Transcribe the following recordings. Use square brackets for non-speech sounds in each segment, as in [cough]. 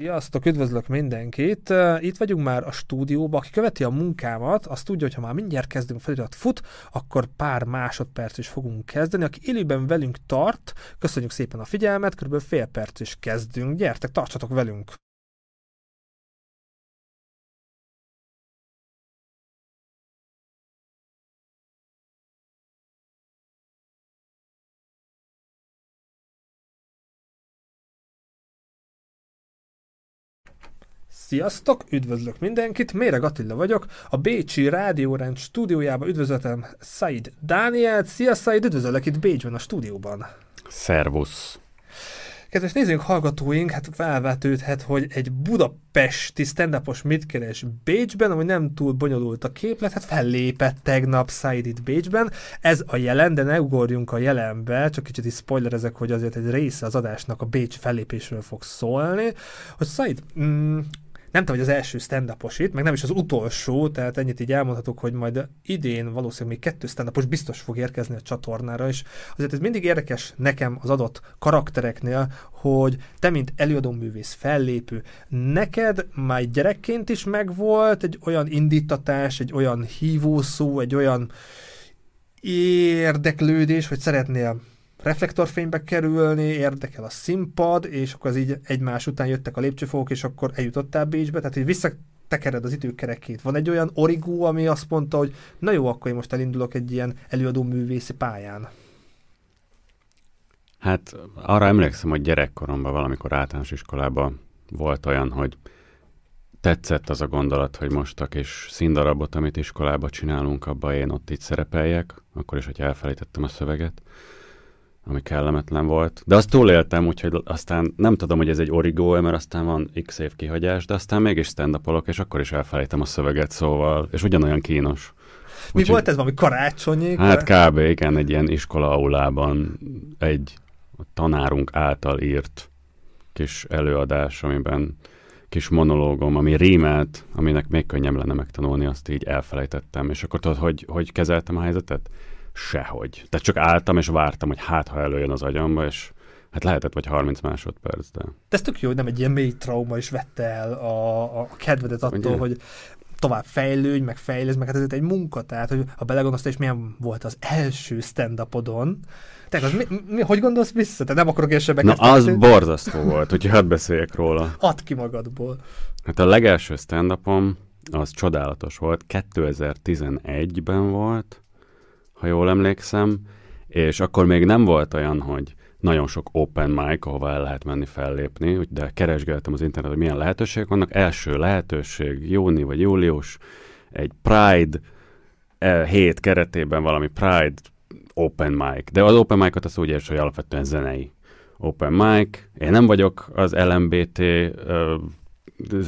Sziasztok, üdvözlök mindenkit! Itt vagyunk már a stúdióban. Aki követi a munkámat, azt tudja, hogy ha már mindjárt kezdünk felirat fut, akkor pár másodperc is fogunk kezdeni. Aki élőben velünk tart, köszönjük szépen a figyelmet, körülbelül fél perc is kezdünk. Gyertek, tartsatok velünk! Sziasztok, üdvözlök mindenkit, Méreg Attila vagyok, a Bécsi Rádiórend stúdiójában üdvözletem Said Dánielt. Szia Said, üdvözöllek itt Bécsben a stúdióban. Szervusz. Kedves nézőink, hallgatóink, hát felvetődhet, hogy egy budapesti stand mit keres Bécsben, ami nem túl bonyolult a képlet, hát fellépett tegnap Said itt Bécsben. Ez a jelen, de ne ugorjunk a jelenbe, csak kicsit is spoilerezek, hogy azért egy része az adásnak a Bécs fellépésről fog szólni. Hogy Said, mm, nem tudom, hogy az első stand itt, meg nem is az utolsó, tehát ennyit így elmondhatok, hogy majd idén valószínűleg még kettő stand biztos fog érkezni a csatornára, és azért ez mindig érdekes nekem az adott karaktereknél, hogy te, mint művész, fellépő, neked már gyerekként is megvolt egy olyan indítatás, egy olyan hívószó, egy olyan érdeklődés, hogy szeretnél reflektorfénybe kerülni, érdekel a színpad, és akkor az így egymás után jöttek a lépcsőfokok, és akkor eljutottál Bécsbe, tehát hogy visszatekered az időkerekét. Van egy olyan origó, ami azt mondta, hogy na jó, akkor én most elindulok egy ilyen előadó művészi pályán. Hát arra emlékszem, hogy gyerekkoromban valamikor általános iskolában volt olyan, hogy tetszett az a gondolat, hogy most a színdarabot, amit iskolába csinálunk, abban én ott itt szerepeljek, akkor is, hogy elfelejtettem a szöveget ami kellemetlen volt. De azt túléltem, úgyhogy aztán nem tudom, hogy ez egy origó, mert aztán van x év kihagyás, de aztán mégis stand és akkor is elfelejtem a szöveget, szóval, és ugyanolyan kínos. Mi Úgyhogy, volt ez, valami karácsonyi? Hát kb. igen, egy ilyen iskola aulában egy tanárunk által írt kis előadás, amiben kis monológom, ami rímelt, aminek még könnyebb lenne megtanulni, azt így elfelejtettem. És akkor tudod, hogy, hogy kezeltem a helyzetet? Sehogy. Tehát csak álltam és vártam, hogy hát ha előjön az agyamba, és hát lehetett vagy 30 másodperc, de... De ez tök jó, hogy nem egy ilyen mély trauma is vette el a, a kedvedet attól, Ugye? hogy tovább fejlődj, meg fejlődj, meg hát ez egy munka, tehát hogy ha belegondolsz, és milyen volt az első stand-upodon, te az mi, mi, hogy gondolsz vissza? Te nem akarok én Na az tenni. borzasztó volt, hogy hadd beszéljek róla. Add ki magadból. Hát a legelső stand az csodálatos volt, 2011-ben volt, ha jól emlékszem, és akkor még nem volt olyan, hogy nagyon sok open mic, ahova el lehet menni fellépni, de keresgéltem az interneten, hogy milyen lehetőségek vannak. Első lehetőség, júni vagy július, egy Pride e, hét keretében valami Pride open mic. De az open mic-ot az úgy érts, hogy alapvetően zenei open mic. Én nem vagyok az LMBT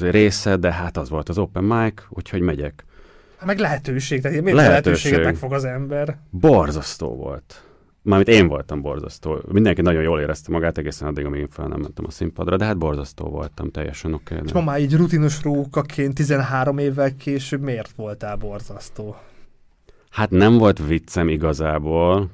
része, de hát az volt az open mic, úgyhogy megyek. Meg lehetőség, tehát miért lehetőség. lehetőséget megfog az ember? Borzasztó volt. Mármint én voltam borzasztó. Mindenki nagyon jól érezte magát egészen addig, amíg én fel nem mentem a színpadra, de hát borzasztó voltam, teljesen oké. Okay, És ma már így rutinos rókaként 13 évvel később miért voltál borzasztó? Hát nem volt viccem igazából,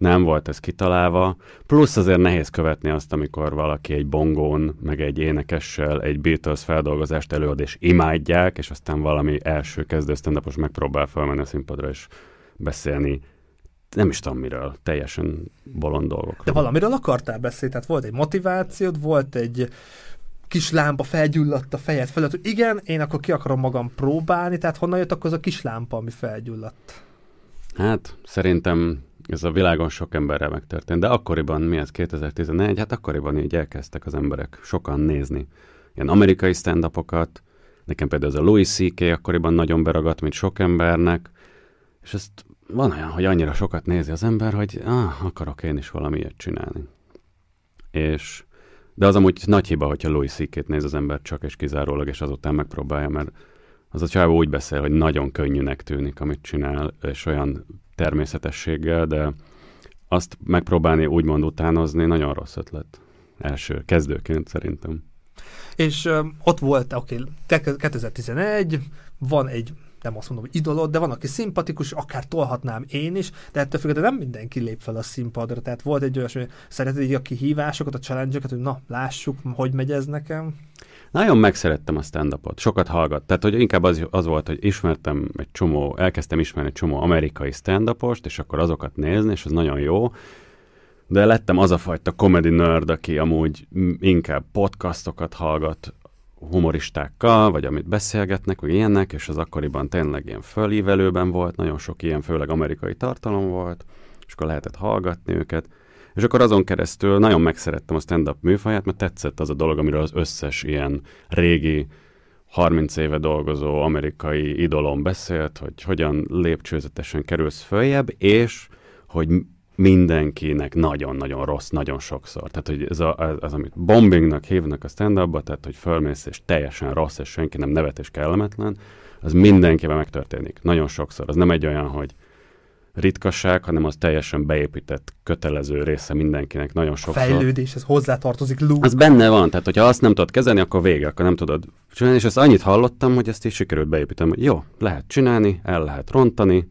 nem volt ez kitalálva, plusz azért nehéz követni azt, amikor valaki egy bongón, meg egy énekessel egy Beatles feldolgozást előad, és imádják, és aztán valami első kezdő stand megpróbál felmenni a színpadra, és beszélni. Nem is tudom miről, teljesen bolond dolgok. De valamiről akartál beszélni, tehát volt egy motivációd, volt egy kis lámpa felgyulladt a fejed felett, hogy igen, én akkor ki akarom magam próbálni, tehát honnan jött akkor az a kis lámpa, ami felgyulladt? Hát szerintem ez a világon sok emberrel megtörtént, de akkoriban, mi ez 2014, hát akkoriban így elkezdtek az emberek sokan nézni ilyen amerikai stand nekem például ez a Louis C.K. akkoriban nagyon beragadt, mint sok embernek, és ezt van olyan, hogy annyira sokat nézi az ember, hogy ah, akarok én is valami ilyet csinálni. És, de az amúgy nagy hiba, hogyha Louis C.K.-t néz az ember csak és kizárólag, és azután megpróbálja, mert az a csávó úgy beszél, hogy nagyon könnyűnek tűnik, amit csinál, és olyan természetességgel, de azt megpróbálni úgymond utánozni nagyon rossz ötlet. Első, kezdőként szerintem. És ö, ott volt, oké, okay, 2011, van egy nem azt mondom, hogy idolod, de van, aki szimpatikus, akár tolhatnám én is, de ettől függetlenül nem mindenki lép fel a színpadra. Tehát volt egy olyas, hogy szereted így a kihívásokat, a challenge hogy na, lássuk, hogy megy ez nekem. Nagyon megszerettem a stand-upot, sokat hallgat. Tehát, hogy inkább az, az volt, hogy ismertem egy csomó, elkezdtem ismerni egy csomó amerikai stand és akkor azokat nézni, és az nagyon jó. De lettem az a fajta comedy nerd, aki amúgy inkább podcastokat hallgat, humoristákkal, vagy amit beszélgetnek, vagy ilyenek, és az akkoriban tényleg ilyen fölívelőben volt, nagyon sok ilyen, főleg amerikai tartalom volt, és akkor lehetett hallgatni őket. És akkor azon keresztül nagyon megszerettem a stand-up műfaját, mert tetszett az a dolog, amiről az összes ilyen régi, 30 éve dolgozó amerikai idolom beszélt, hogy hogyan lépcsőzetesen kerülsz följebb, és hogy mindenkinek nagyon-nagyon rossz, nagyon sokszor. Tehát, hogy ez a, az, amit bombingnak hívnak a stand tehát, hogy fölmész és teljesen rossz, és senki nem nevet és kellemetlen, az mindenkivel megtörténik. Nagyon sokszor. Az nem egy olyan, hogy ritkaság, hanem az teljesen beépített, kötelező része mindenkinek nagyon. A fejlődés, ez hozzátartozik, Luke. Az benne van, tehát hogyha azt nem tudod kezelni, akkor vége, akkor nem tudod csinálni, és ezt annyit hallottam, hogy ezt is sikerült beépítenem, hogy jó, lehet csinálni, el lehet rontani,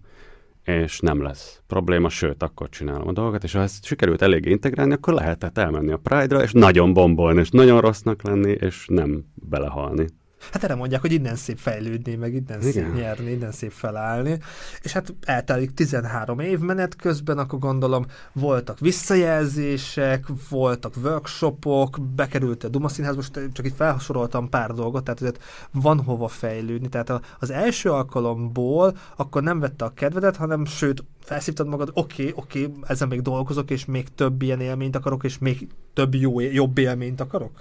és nem lesz probléma, sőt, akkor csinálom a dolgot, és ha ezt sikerült elég integrálni, akkor lehetett elmenni a Pride-ra, és nagyon bombolni, és nagyon rossznak lenni, és nem belehalni. Hát erre mondják, hogy innen szép fejlődni, meg innen Igen. szép nyerni, innen szép felállni. És hát eltelik 13 év menet közben, akkor gondolom voltak visszajelzések, voltak workshopok, bekerült a Duma Színház, most csak itt felsoroltam pár dolgot, tehát azért van hova fejlődni. Tehát az első alkalomból akkor nem vette a kedvedet, hanem sőt, felszívtad magad, oké, okay, oké, okay, ezen még dolgozok, és még több ilyen élményt akarok, és még több jó, jobb élményt akarok?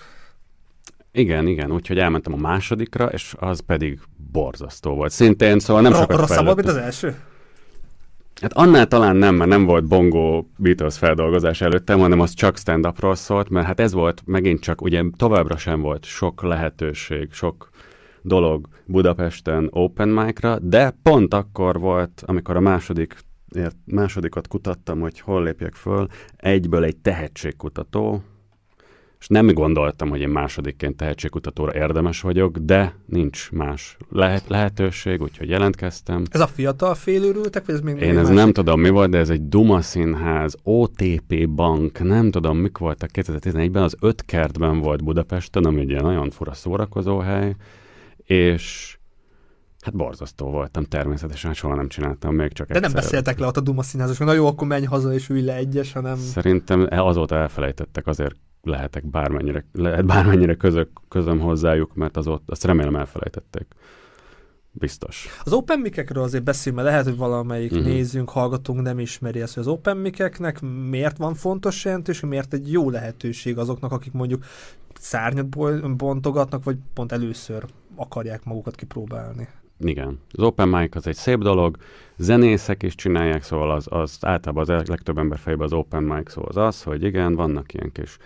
Igen, igen, úgyhogy elmentem a másodikra, és az pedig borzasztó volt. Szintén, szóval nem sokat Rosszabb volt, mint az első? Hát annál talán nem, mert nem volt Bongo Beatles feldolgozás előttem, hanem az csak stand-upról szólt, mert hát ez volt megint csak, ugye továbbra sem volt sok lehetőség, sok dolog Budapesten open mic-ra, de pont akkor volt, amikor a második másodikat kutattam, hogy hol lépjek föl, egyből egy tehetségkutató, és nem gondoltam, hogy én másodikként tehetségkutatóra érdemes vagyok, de nincs más lehet, lehetőség, úgyhogy jelentkeztem. Ez a fiatal félőrültek, vagy ez még Én ez nem tudom mi volt, de ez egy Duma Színház, OTP Bank, nem tudom mik voltak 2011-ben, az öt kertben volt Budapesten, ami egy ilyen nagyon fura szórakozó hely, és Hát borzasztó voltam természetesen, soha nem csináltam még csak De egyszer. nem beszéltek le ott a Duma színházos, na jó, akkor menj haza és ülj le egyes, hanem... Szerintem azóta elfelejtettek, azért lehetek bármennyire, lehet bármennyire közök, közöm hozzájuk, mert az ott, azt remélem elfelejtették. Biztos. Az open mikekről azért beszélünk, mert lehet, hogy valamelyik uh-huh. nézünk, hallgatunk nem ismeri ezt, hogy az open mikeknek miért van fontos jelentős, miért egy jó lehetőség azoknak, akik mondjuk szárnyat bontogatnak, vagy pont először akarják magukat kipróbálni. Igen. Az open mic az egy szép dolog, zenészek is csinálják, szóval az, az általában az legtöbb ember fejében az open mic szó az az, hogy igen, vannak ilyen kis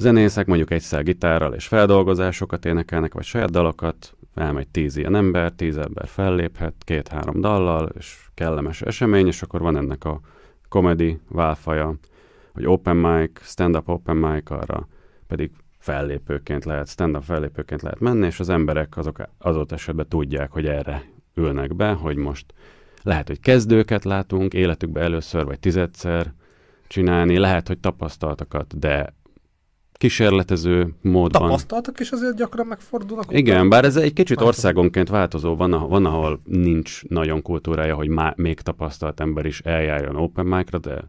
zenészek, mondjuk egyszer gitárral és feldolgozásokat énekelnek, vagy saját dalokat, elmegy tíz ilyen ember, tíz ember felléphet két-három dallal, és kellemes esemény, és akkor van ennek a komedi válfaja, hogy open mic, stand-up open mic, arra pedig fellépőként lehet, stand-up fellépőként lehet menni, és az emberek azok azóta esetben tudják, hogy erre ülnek be, hogy most lehet, hogy kezdőket látunk életükben először, vagy tizedszer csinálni, lehet, hogy tapasztaltakat, de kísérletező módban. Tapasztaltak, és azért gyakran megfordulnak. Igen, után. bár ez egy kicsit országonként változó, van, van ahol nincs nagyon kultúrája, hogy má, még tapasztalt ember is eljárjon open mic-ra, de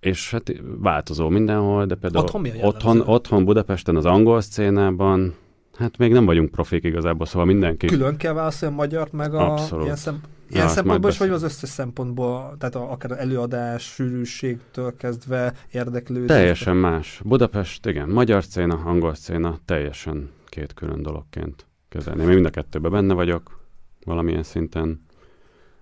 és hát változó mindenhol, de például otthon, otthon, otthon Budapesten az angol szcénában, hát még nem vagyunk profik igazából, szóval mindenki... Külön kell válaszolni a magyar meg a Abszolút. ilyen, szem, ilyen ja, szempontból is, vagy az összes szempontból, tehát a, akár előadás, sűrűségtől kezdve érdeklődés. Teljesen más. Budapest, igen, magyar szcéna, angol szcéna, teljesen két külön dologként kezelni. Én mind a kettőben benne vagyok, valamilyen szinten.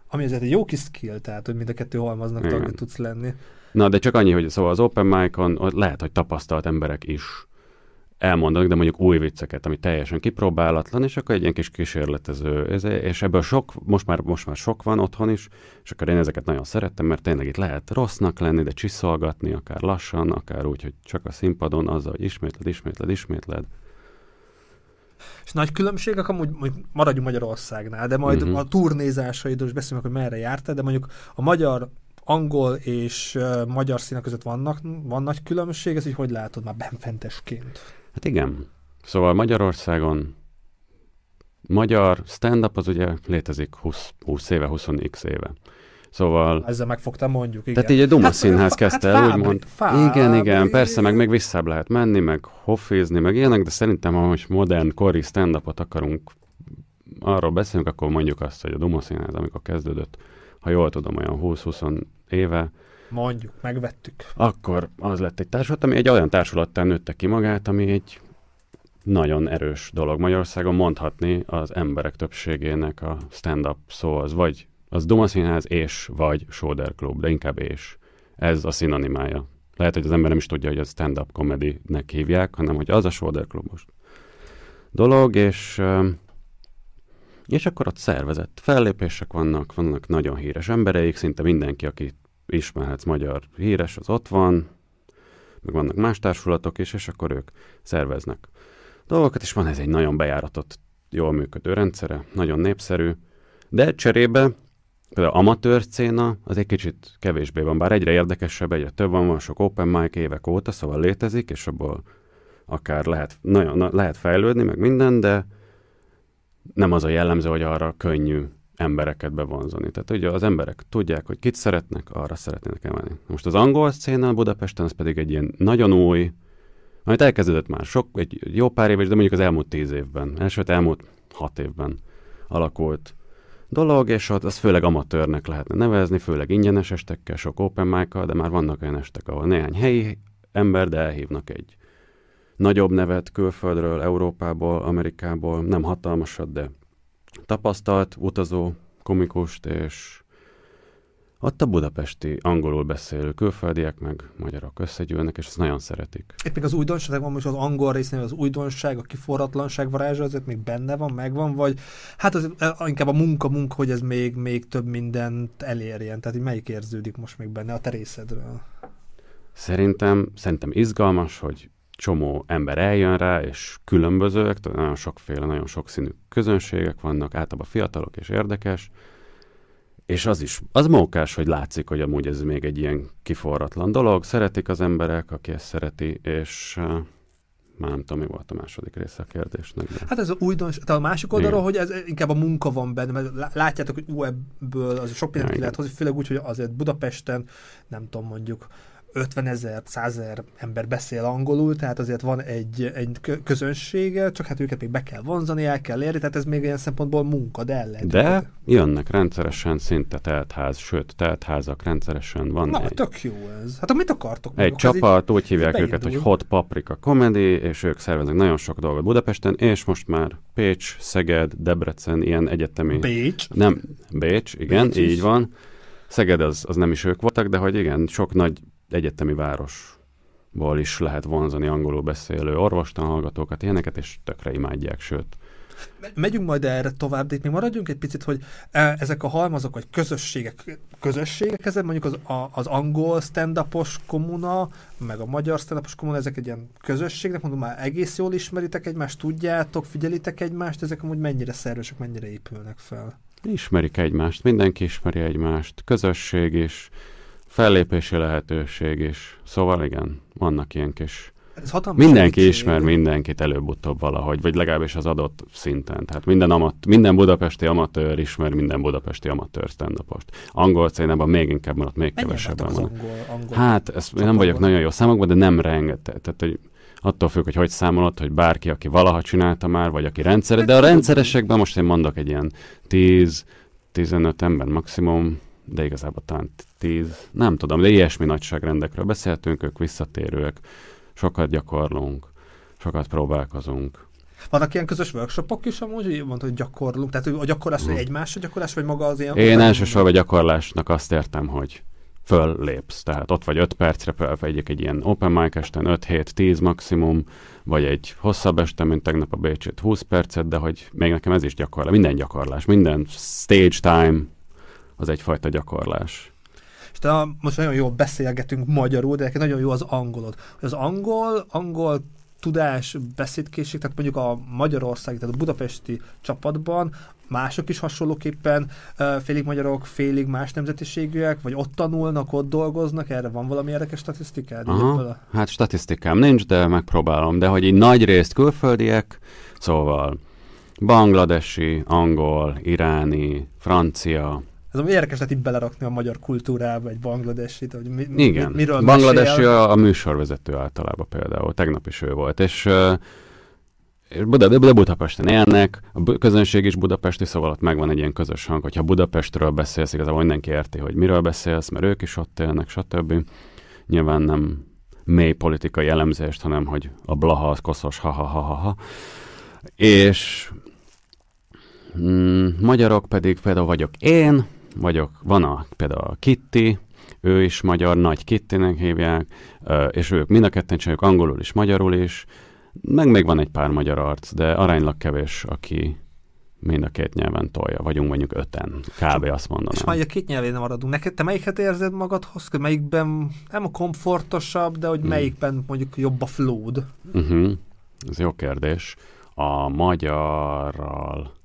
Ami azért egy jó kis skill, tehát hogy mind a kettő halmaznak tagja tudsz lenni. Na, de csak annyi, hogy szóval az open mic-on lehet, hogy tapasztalt emberek is elmondanak, de mondjuk új vicceket, ami teljesen kipróbálatlan, és akkor egy ilyen kis kísérletező, és ebből sok, most már, most már sok van otthon is, és akkor én ezeket nagyon szerettem, mert tényleg itt lehet rossznak lenni, de csiszolgatni, akár lassan, akár úgy, hogy csak a színpadon azzal, hogy ismétled, ismétled, ismétled. És nagy különbségek, amúgy maradjunk Magyarországnál, de majd uh-huh. a turnézásaidról is beszélünk, hogy merre jártál, de mondjuk a magyar angol és uh, magyar színek között vannak, van nagy különbség, ez így hogy látod már benfentesként? Hát igen. Szóval Magyarországon magyar stand-up az ugye létezik 20, 20 éve, 20x éve. Szóval... Ezzel megfogtam mondjuk, igen. Tehát így egy Duma hát, színház kezdte hát, el, úgymond. Igen, igen, persze, meg még visszább lehet menni, meg hoffizni, meg ilyenek, de szerintem, ha most modern, kori stand akarunk arról beszélünk, akkor mondjuk azt, hogy a Duma színház, amikor kezdődött, ha jól tudom, olyan 20-20 éve, Mondjuk, megvettük. Akkor az lett egy társulat, ami egy olyan társulattá nőtte ki magát, ami egy nagyon erős dolog Magyarországon mondhatni az emberek többségének a stand-up szó az vagy az Duma Színház és vagy Soder Club, de inkább és. Ez a szinonimája. Lehet, hogy az ember nem is tudja, hogy a stand-up comedy-nek hívják, hanem hogy az a Soder Club dolog, és és akkor ott szervezett fellépések vannak, vannak nagyon híres embereik, szinte mindenki, aki ismerhetsz magyar híres, az ott van, meg vannak más társulatok is, és akkor ők szerveznek dolgokat, és van ez egy nagyon bejáratott, jól működő rendszere, nagyon népszerű, de cserébe például amatőr széna az egy kicsit kevésbé van, bár egyre érdekesebb, egyre több van, van sok open mic évek óta, szóval létezik, és abból akár lehet, nagyon, lehet fejlődni, meg minden, de nem az a jellemző, hogy arra könnyű embereket bevonzani. Tehát ugye az emberek tudják, hogy kit szeretnek, arra szeretnének emelni. Most az angol széna Budapesten az pedig egy ilyen nagyon új, amit elkezdődött már sok, egy jó pár éves, de mondjuk az elmúlt tíz évben, elsőt elmúlt hat évben alakult dolog, és ott az főleg amatőrnek lehetne nevezni, főleg ingyenes estekkel, sok open mic de már vannak olyan estek, ahol néhány helyi ember, de elhívnak egy nagyobb nevet külföldről, Európából, Amerikából, nem hatalmasat, de tapasztalt, utazó komikust, és ott a budapesti angolul beszélő külföldiek meg magyarok összegyűlnek, és ezt nagyon szeretik. Itt még az újdonság van, most az angol résznél az újdonság, a kiforratlanság varázsa azért még benne van, megvan, vagy hát az eh, inkább a munka-munka, hogy ez még, még több mindent elérjen. Tehát így melyik érződik most még benne a te részedről? Szerintem, szerintem izgalmas, hogy csomó ember eljön rá, és különbözőek, nagyon sokféle, nagyon sokszínű közönségek vannak, általában fiatalok és érdekes, és az is, az mókás, hogy látszik, hogy amúgy ez még egy ilyen kiforratlan dolog, szeretik az emberek, aki ezt szereti, és uh, már nem tudom, mi volt a második része a kérdésnek. De... Hát ez a újdonság, tehát a másik oldalról, hogy ez inkább a munka van benne, mert látjátok, hogy ú, ebből az sok mindent ki lehet hozni, főleg úgy, hogy azért Budapesten, nem tudom, mondjuk 50 ezer, 100 ezer ember beszél angolul, tehát azért van egy, egy közönsége, csak hát őket még be kell vonzani, el kell érni, tehát ez még ilyen szempontból munka, de el lehet. De őket. jönnek rendszeresen szinte teltház, sőt, teltházak rendszeresen van. Na, egy, tök jó ez. Hát mit akartok? Egy maguk? csapat, így, úgy hívják beindul. őket, hogy Hot Paprika Comedy, és ők szerveznek nagyon sok dolgot Budapesten, és most már Pécs, Szeged, Debrecen, ilyen egyetemi... Bécs? Nem, Bécs, igen, Bécs így van. Szeged az, az nem is ők voltak, de hogy igen, sok nagy egyetemi városból is lehet vonzani angolul beszélő orvostanhallgatókat, ilyeneket, és tökre imádják, sőt. Megyünk majd erre tovább, de itt még maradjunk egy picit, hogy e, ezek a halmazok, vagy közösségek, közösségek ezek mondjuk az, a, az angol stand komuna, meg a magyar stand komuna, ezek egy ilyen közösségnek, mondom már egész jól ismeritek egymást, tudjátok, figyelitek egymást, ezek amúgy mennyire szervesek, mennyire épülnek fel? Ismerik egymást, mindenki ismeri egymást, közösség is, fellépési lehetőség is. Szóval igen, vannak ilyen kis... Ez mindenki ismer mindenkit előbb-utóbb valahogy, vagy legalábbis az adott szinten. Tehát minden, amat, minden budapesti amatőr ismer minden budapesti amatőr stand Angol szénában még inkább maradt, még kevesebben van. Angol, angol hát, ezt nem vagyok nagyon jó számokban, de nem rengeteg. Tehát, hogy attól függ, hogy hogy számolod, hogy bárki, aki valaha csinálta már, vagy aki rendszeres, de a rendszeresekben most én mondok egy ilyen 10-15 ember maximum, de igazából talán tíz, nem tudom, de ilyesmi nagyságrendekről beszéltünk, ők visszatérőek, sokat gyakorlunk, sokat próbálkozunk. Vannak ilyen közös workshopok is amúgy, hogy mondta, hogy gyakorlunk, tehát a gyakorlás, hogy hmm. egymásra gyakorlás, vagy maga az ilyen... Én elsősorban gyakorlásnak azt értem, hogy föllépsz, tehát ott vagy 5 percre, felvegyek egy ilyen open mic esten 5-7-10 maximum, vagy egy hosszabb este, mint tegnap a Bécsét 20 percet, de hogy még nekem ez is gyakorlás, minden gyakorlás, minden stage time, az egyfajta gyakorlás. És te most nagyon jól beszélgetünk magyarul, de nagyon jó az angolod. Az angol, angol tudás, beszédkészség, tehát mondjuk a Magyarország, tehát a budapesti csapatban mások is hasonlóképpen félig magyarok, félig más nemzetiségűek, vagy ott tanulnak, ott dolgoznak, erre van valami érdekes statisztikád? Aha, hát statisztikám nincs, de megpróbálom, de hogy így nagy részt külföldiek, szóval bangladesi, angol, iráni, francia, ez érdekes lehet így belerakni a magyar kultúrába egy bangladesit, hogy mi, Igen, mi, miről bangladesi a, a műsorvezető általában például, tegnap is ő volt, és uh, és Buda, de Budapesten élnek, a közönség is budapesti, szóval ott megvan egy ilyen közös hang, hogyha Budapestről beszélsz, igazából mindenki érti, hogy miről beszélsz, mert ők is ott élnek, stb. Nyilván nem mély politikai elemzést, hanem hogy a blaha az koszos, ha-ha-ha-ha. És mm, magyarok pedig például vagyok én, vagyok, van a, például a Kitty, ő is magyar, Nagy Kittynek hívják, és ők mind a ketten csináljuk angolul is, magyarul is, meg még van egy pár magyar arc, de aránylag kevés, aki mind a két nyelven tolja. Vagyunk mondjuk öten, kb. azt mondanám. És már a két nyelvén maradunk. Neked, te melyiket érzed magadhoz? Melyikben nem a komfortosabb, de hogy hmm. melyikben mondjuk jobb a flód? Uh-huh. Ez jó kérdés. A magyarral...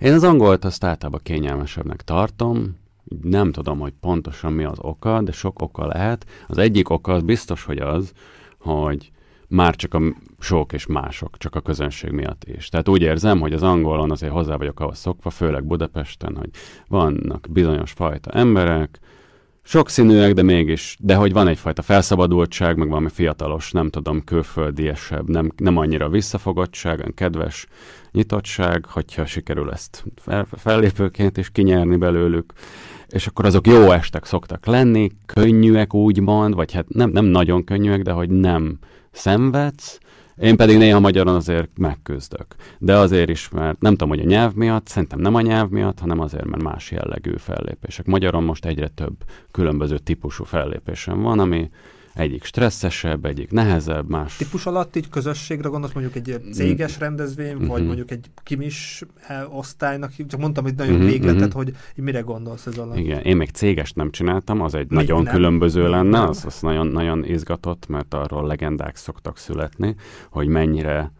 Én az angolt azt általában kényelmesebbnek tartom, nem tudom, hogy pontosan mi az oka, de sok oka lehet. Az egyik oka az biztos, hogy az, hogy már csak a sok és mások, csak a közönség miatt is. Tehát úgy érzem, hogy az angolon azért hozzá vagyok ahhoz szokva, főleg Budapesten, hogy vannak bizonyos fajta emberek, sokszínűek, de mégis, de hogy van egyfajta felszabadultság, meg valami fiatalos, nem tudom, külföldiesebb, nem, nem annyira visszafogottság, kedves nyitottság, hogyha sikerül ezt fel, fellépőként is kinyerni belőlük, és akkor azok jó estek szoktak lenni, könnyűek úgymond, vagy hát nem, nem nagyon könnyűek, de hogy nem szenvedsz, én pedig néha magyaron azért megküzdök. De azért is, mert nem tudom, hogy a nyelv miatt, szerintem nem a nyelv miatt, hanem azért, mert más jellegű fellépések. Magyaron most egyre több különböző típusú fellépésem van, ami egyik stresszesebb, egyik nehezebb, más. Típus alatt így közösségre gondolsz, mondjuk egy céges mm. rendezvény, mm-hmm. vagy mondjuk egy kimis eh, osztálynak, csak mondtam, hogy nagyon mm-hmm. végletet, hogy mire gondolsz ez alatt. Igen, én még cégest nem csináltam, az egy Még nagyon nem. különböző Még lenne, nem. az, az nagyon, nagyon izgatott, mert arról legendák szoktak születni, hogy mennyire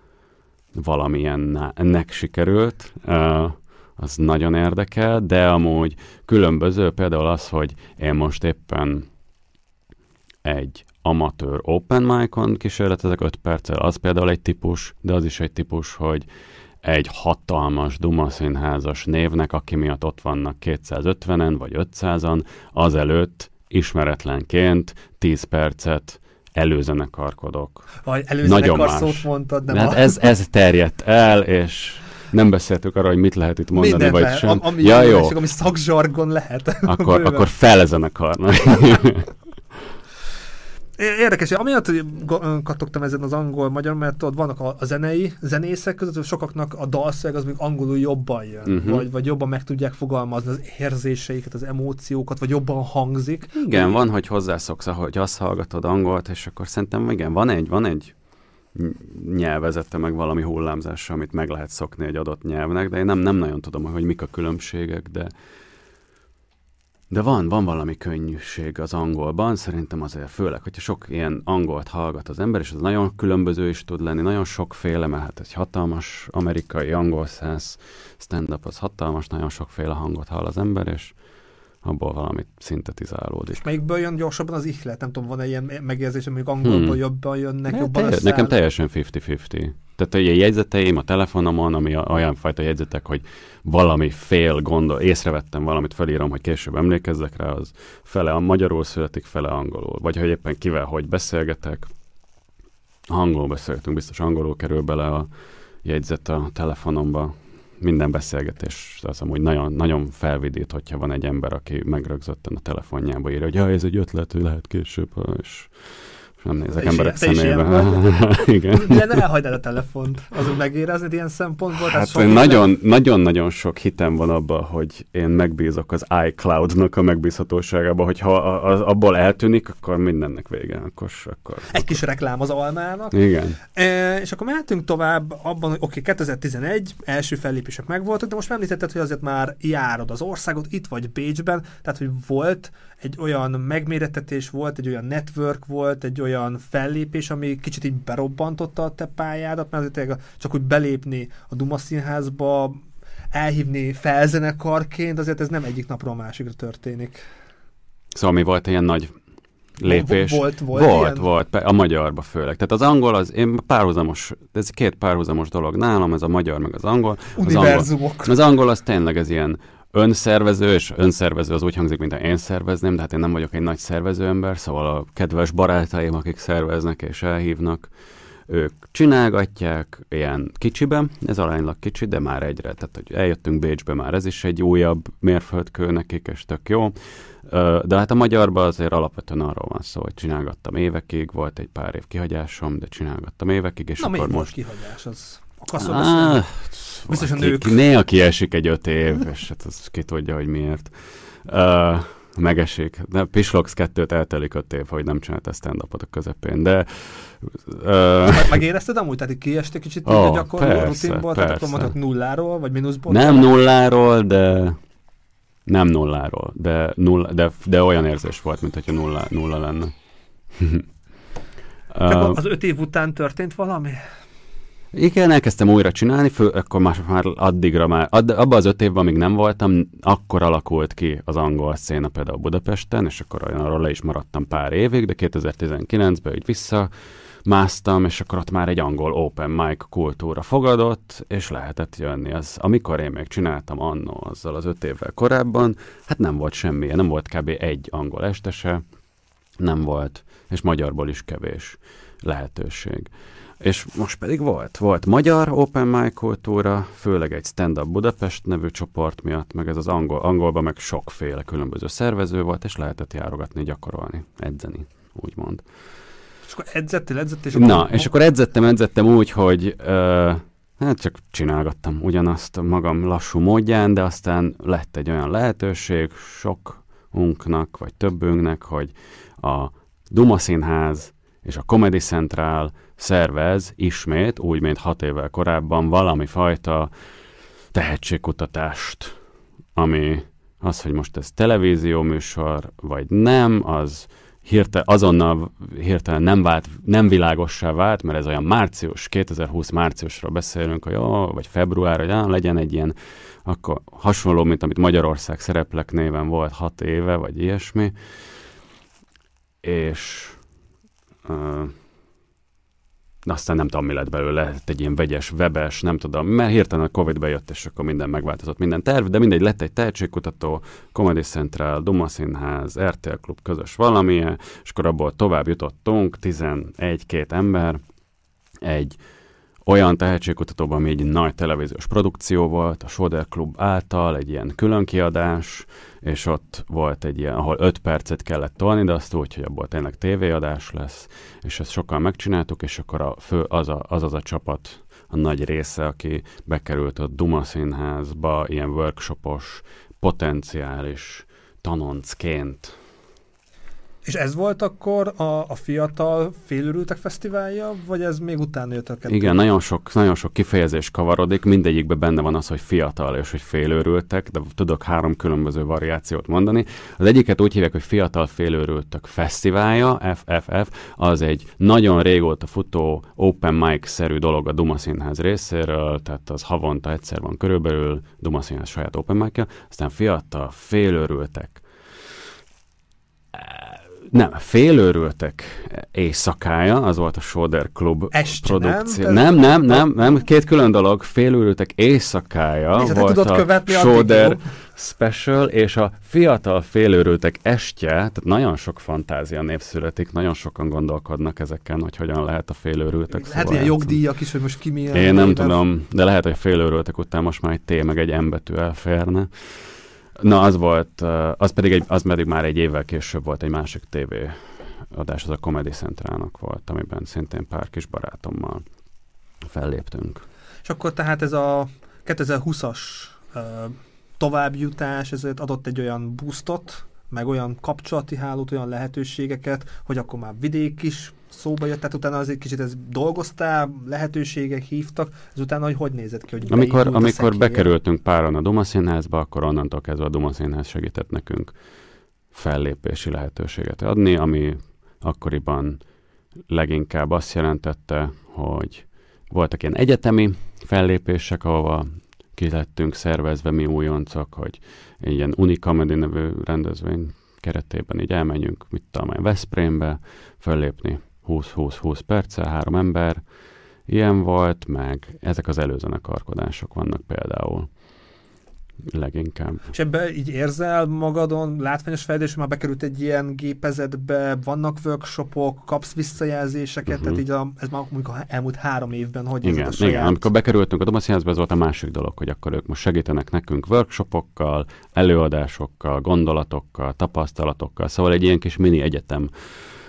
valamilyen ennek sikerült. Uh, az nagyon érdekel, de amúgy különböző, például az, hogy én most éppen egy amatőr open mic-on kísérletezek 5 perccel, az például egy típus, de az is egy típus, hogy egy hatalmas Duma színházas névnek, aki miatt ott vannak 250-en vagy 500-an, azelőtt ismeretlenként 10 percet előzenekarkodok. Vagy előzenekar szót mondtad, nem hát a... ez, ez terjedt el, és nem beszéltük arra, hogy mit lehet itt mondani, Mindent vagy sem. Ami, ja, jó. ami szakzsargon lehet. Akkor, akkor felezenekarnak. [laughs] Érdekes, amiatt hogy kattogtam ezen az angol-magyar, mert ott vannak a, a zenei zenészek között, hogy sokaknak a dalszöveg az még angolul jobban jön, uh-huh. vagy, vagy jobban meg tudják fogalmazni az érzéseiket, az emóciókat, vagy jobban hangzik. Igen, van, hogy hozzászoksz, hogy azt hallgatod angolt, és akkor szerintem igen, van egy, van egy nyelvezette meg valami hullámzása, amit meg lehet szokni egy adott nyelvnek, de én nem, nem nagyon tudom, hogy mik a különbségek, de de van, van valami könnyűség az angolban, szerintem azért főleg, hogyha sok ilyen angolt hallgat az ember, és az nagyon különböző is tud lenni, nagyon sokféle, mert hát egy hatalmas amerikai angol száz stand-up az hatalmas, nagyon sokféle hangot hall az ember, és abból valamit szintetizálódik. És melyikből jön gyorsabban az ihlet? Nem tudom, van-e ilyen megérzés, hogy angolból hmm. jobban jönnek, ne, jobban telj- Nekem teljesen 50-50. Tehát a jegyzeteim a telefonomon, ami olyan fajta jegyzetek, hogy valami fél gondol, észrevettem valamit, felírom, hogy később emlékezzek rá, az fele a magyarul születik, fele angolul. Vagy hogy éppen kivel hogy beszélgetek. Angolul beszélgetünk, biztos angolul kerül bele a jegyzet a telefonomba. Minden beszélgetés az amúgy nagyon, nagyon felvidít, hogyha van egy ember, aki megrögzötten a telefonjába írja, hogy ja, ez egy ötlet, hogy lehet később, és nem nézek emberek szemébe. [laughs] Igen. De ne elhagyd el a telefont, azon megérezni ilyen szempontból. Hát nagyon, nagyon, nagyon sok hitem van abban, hogy én megbízok az iCloud-nak a megbízhatóságába, hogy ha az, abból eltűnik, akkor mindennek vége. Akkor, akkor, Egy akkor. kis reklám az almának. Igen. E, és akkor mehetünk tovább abban, hogy oké, okay, 2011 első fellépések megvoltak, de most említetted, hogy azért már járod az országot, itt vagy Bécsben, tehát hogy volt egy olyan megméretetés, volt egy olyan network, volt egy olyan olyan fellépés, ami kicsit így berobbantotta a te pályádat, mert azért csak úgy belépni a Duma színházba, elhívni felzenekarként, azért ez nem egyik napról másikra történik. Szóval mi volt ilyen nagy lépés. Volt, volt, volt, ilyen? volt, a magyarba főleg. Tehát az angol az, én párhuzamos, ez két párhuzamos dolog nálam, ez a magyar meg az angol. Az angol, az angol az tényleg ez ilyen önszervező, és önszervező az úgy hangzik, mint ha én szervezném, de hát én nem vagyok egy nagy szervező ember, szóval a kedves barátaim, akik szerveznek és elhívnak, ők csinálgatják ilyen kicsiben, ez aránylag kicsi, de már egyre, tehát hogy eljöttünk Bécsbe, már ez is egy újabb mérföldkő nekik, és tök jó. De hát a magyarban azért alapvetően arról van szó, hogy csinálgattam évekig, volt egy pár év kihagyásom, de csinálgattam évekig, és Na, akkor most... most... kihagyás? Az a kaszol Biztos a nők. Ki, néha kiesik egy öt év, és hát az ki tudja, hogy miért. Uh, megesik. De Pislogsz kettőt eltelik öt év, hogy nem csinálta stand a közepén, de... Uh, Megérezted amúgy? Tehát kieste kicsit oh, a gyakorló rutinból? Tehát akkor mondhat nulláról, vagy mínuszból? Nem nulláról, de nem nulláról, de, nulla, de, de olyan érzés volt, mint hogyha nulla, nulla lenne. [laughs] uh, az öt év után történt valami? Igen, elkezdtem újra csinálni, fő, akkor már, már addigra már, ad, abban az öt évben, amíg nem voltam, akkor alakult ki az angol széna például Budapesten, és akkor olyan arról le is maradtam pár évig, de 2019-ben így vissza másztam, és akkor ott már egy angol open mic kultúra fogadott, és lehetett jönni. Az, amikor én még csináltam annó azzal az öt évvel korábban, hát nem volt semmi, nem volt kb. egy angol estese, nem volt, és magyarból is kevés lehetőség. És most pedig volt. Volt magyar open mic kultúra, főleg egy stand-up Budapest nevű csoport miatt, meg ez az angol, angolban meg sokféle különböző szervező volt, és lehetett járogatni, gyakorolni, edzeni, úgymond. És akkor edzettél, edzettél, és akkor... Na, és akkor edzettem, edzettem úgy, hogy uh, hát csak csinálgattam ugyanazt magam lassú módján, de aztán lett egy olyan lehetőség sokunknak, vagy többünknek, hogy a Duma Színház és a Comedy Central szervez ismét, úgy, mint hat évvel korábban, valami fajta tehetségkutatást, ami az, hogy most ez televízió műsor, vagy nem, az hirtelen, azonnal hirtelen nem, vált, nem világossá vált, mert ez olyan március, 2020 márciusról beszélünk, hogy jó, vagy február, hogy á, legyen egy ilyen, akkor hasonló, mint amit Magyarország szereplek néven volt hat éve, vagy ilyesmi, és uh, aztán nem tudom, mi lett belőle, lett egy ilyen vegyes, webes, nem tudom, mert hirtelen a Covid bejött, és akkor minden megváltozott, minden terv, de mindegy, lett egy tehetségkutató, Comedy Central, Duma Színház, RTL Klub, közös valamilyen, és akkor abból tovább jutottunk, 11-két ember, egy olyan tehetségkutatóban, ami egy nagy televíziós produkció volt, a Soder Klub által, egy ilyen különkiadás, és ott volt egy ilyen, ahol öt percet kellett tolni, de azt úgy, hogy abból tényleg tévéadás lesz, és ezt sokan megcsináltuk, és akkor a fő, az, a, az az a csapat, a nagy része, aki bekerült a Duma Színházba, ilyen workshopos, potenciális tanoncként és ez volt akkor a, a fiatal félőrültek fesztiválja, vagy ez még utána jött a kettő? Igen, nagyon sok, nagyon sok kifejezés kavarodik, mindegyikben benne van az, hogy fiatal és hogy félőrültek, de tudok három különböző variációt mondani. Az egyiket úgy hívják, hogy fiatal félőrültek fesztiválja, FFF, az egy nagyon régóta futó open mic-szerű dolog a Duma Színház részéről, tehát az havonta egyszer van körülbelül Duma Színház saját open mic aztán fiatal félőrültek nem, félőrültek éjszakája, az volt a Soder Club Este, produkció. Nem? nem, nem, nem, nem, két külön dolog. Félőrültek éjszakája Nézd, volt a Soder Special, és a fiatal félőrültek estje, tehát nagyon sok fantázia népszületik, nagyon sokan gondolkodnak ezeken, hogy hogyan lehet a félőrültek Lehet szóval ilyen jogdíjak is, hogy most ki milyen. Én nem tudom, de lehet, hogy félőrültek után most már egy T meg egy M betű elférne. Na, az volt, az pedig, egy, az pedig már egy évvel később volt egy másik tévé adás, az a Comedy Centralnak volt, amiben szintén pár kis barátommal felléptünk. És akkor tehát ez a 2020-as uh, továbbjutás, ez adott egy olyan boostot, meg olyan kapcsolati hálót, olyan lehetőségeket, hogy akkor már vidék is szóba jött, tehát utána azért kicsit ez dolgoztál, lehetőségek hívtak, ezután hogy hogy nézett ki, hogy Amikor, amikor bekerültünk páran a Duma Színházba, akkor onnantól kezdve a Duma Színház segített nekünk fellépési lehetőséget adni, ami akkoriban leginkább azt jelentette, hogy voltak ilyen egyetemi fellépések, ahova ki lettünk szervezve mi újoncok, hogy egy ilyen Unicomedy nevű rendezvény keretében így elmenjünk, mit tudom én, Veszprémbe, föllépni 20-20-20 perccel, három ember, ilyen volt, meg ezek az előzenekarkodások vannak például. Leginkább. És ebbe így érzel magadon? Látványos fejlődés, már bekerült egy ilyen gépezetbe, vannak workshopok, kapsz visszajelzéseket, uh-huh. tehát így a, ez már mondjuk elmúlt három évben, hogy igen, ez a saját... Igen, amikor bekerültünk a Domaszínházba, ez volt a másik dolog, hogy akkor ők most segítenek nekünk workshopokkal, előadásokkal, gondolatokkal, tapasztalatokkal, szóval egy ilyen kis mini egyetem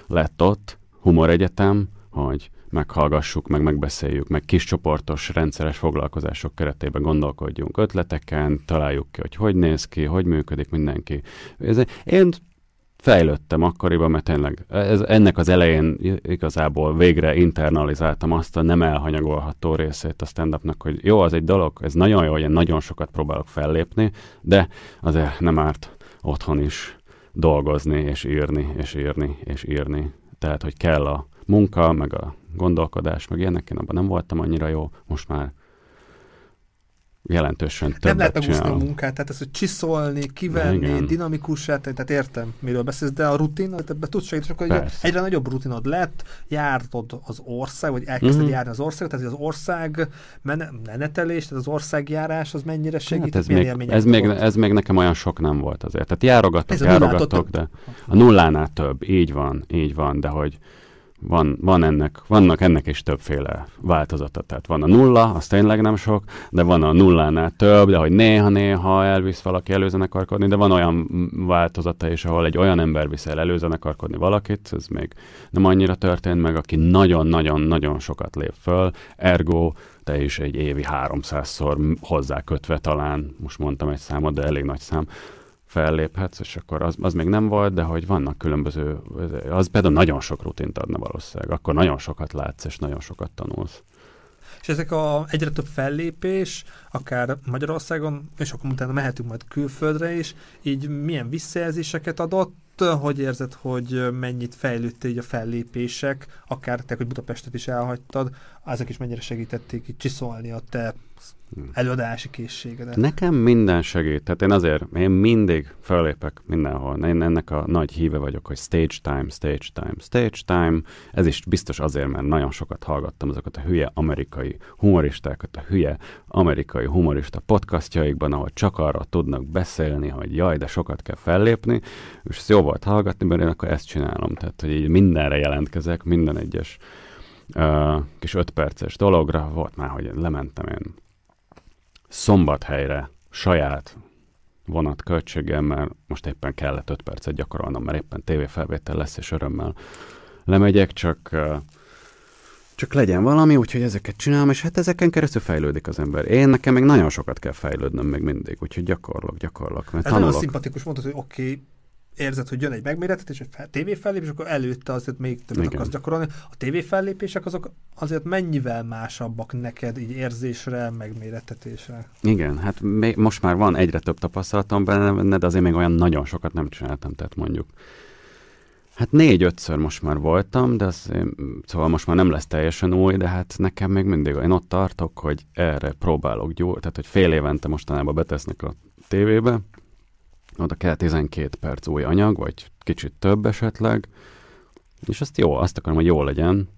lett ott, humor egyetem, hogy meghallgassuk, meg megbeszéljük, meg kis csoportos, rendszeres foglalkozások keretében gondolkodjunk ötleteken, találjuk ki, hogy hogy néz ki, hogy működik mindenki. Ez, én fejlődtem akkoriban, mert tényleg ez, ennek az elején igazából végre internalizáltam azt a nem elhanyagolható részét a stand-upnak, hogy jó, az egy dolog, ez nagyon jó, hogy én nagyon sokat próbálok fellépni, de azért nem árt otthon is dolgozni, és írni, és írni, és írni. Tehát, hogy kell a munka, meg a gondolkodás, meg ilyenek, én abban nem voltam annyira jó, most már jelentősen többet Nem lehet megúszni a munkát, tehát ez, hogy csiszolni, kivenni, dinamikussá, tehát értem, miről beszélsz, de a rutin, ebben tudsz segíteni, akkor Persze. egyre nagyobb rutinod lett, jártod az ország, vagy elkezdted mm-hmm. járni az országot, tehát az ország menetelés, tehát az országjárás, az mennyire hát segít? Hát ez, még, ez, még, ez még nekem olyan sok nem volt azért. Tehát járogatok, ez járogatok, de a nullánál több, így van, így van, de hogy van, van ennek, vannak ennek is többféle változata. Tehát van a nulla, az tényleg nem sok, de van a nullánál több, de hogy néha-néha elvisz valaki előzenekarkodni, de van olyan változata is, ahol egy olyan ember visz el előzenekarkodni valakit, ez még nem annyira történt meg, aki nagyon-nagyon-nagyon sokat lép föl, ergo te is egy évi 300-szor hozzá kötve talán, most mondtam egy számot, de elég nagy szám, felléphetsz, és akkor az, az még nem volt, de hogy vannak különböző, az például nagyon sok rutint adna valószínűleg, akkor nagyon sokat látsz, és nagyon sokat tanulsz. És ezek a egyre több fellépés, akár Magyarországon, és akkor utána mehetünk majd külföldre is, így milyen visszajelzéseket adott, hogy érzed, hogy mennyit fejlődtél így a fellépések, akár te, hogy Budapestet is elhagytad, azok is mennyire segítették így csiszolni a te előadási készségedet. Nekem minden segít. Tehát én azért, én mindig fellépek mindenhol. Én ennek a nagy híve vagyok, hogy stage time, stage time, stage time. Ez is biztos azért, mert nagyon sokat hallgattam azokat a hülye amerikai humoristákat, a hülye amerikai humorista podcastjaikban, ahol csak arra tudnak beszélni, hogy jaj, de sokat kell fellépni, és ez jó volt hallgatni, mert én akkor ezt csinálom. Tehát, hogy így mindenre jelentkezek, minden egyes uh, kis ötperces dologra. Volt már, hogy lementem én szombathelyre saját vonat költségemmel, most éppen kellett 5 percet gyakorolnom, mert éppen tévéfelvétel lesz, és örömmel lemegyek, csak csak legyen valami, úgyhogy ezeket csinálom, és hát ezeken keresztül fejlődik az ember. Én nekem még nagyon sokat kell fejlődnöm még mindig, úgyhogy gyakorlok, gyakorlok. Mert Ez tanulok. nagyon szimpatikus, mondtad, hogy oké, okay, érzed, hogy jön egy megméretetés, egy tévéfellépés, akkor előtte azért még többet Igen. akarsz gyakorolni. A tévéfellépések azok azért mennyivel másabbak neked így érzésre, megméretetésre? Igen, hát még, most már van egyre több tapasztalatom benne, de azért még olyan nagyon sokat nem csináltam, tehát mondjuk Hát négy-ötször most már voltam, de az, szóval most már nem lesz teljesen új, de hát nekem még mindig én ott tartok, hogy erre próbálok gyúr, tehát hogy fél évente mostanában betesznek a tévébe, oda kell 12 perc új anyag, vagy kicsit több esetleg, és azt jó, azt akarom, hogy jó legyen,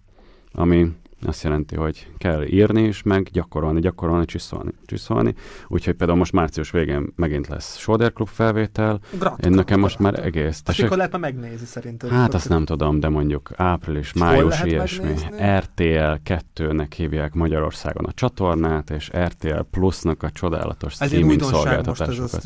ami azt jelenti, hogy kell írni is, meg gyakorolni, gyakorolni, csiszolni, csiszolni. Úgyhogy például most március végén megint lesz Soder Club felvétel. Gratulál, Én nekem most már egész... Azt mikor lehet megnézni szerintem? Hát azt nem tudom, de mondjuk április, május, ilyesmi. Megnézni? RTL 2-nek hívják Magyarországon a csatornát, és RTL Plusnak a csodálatos ez streaming szolgáltatásokat.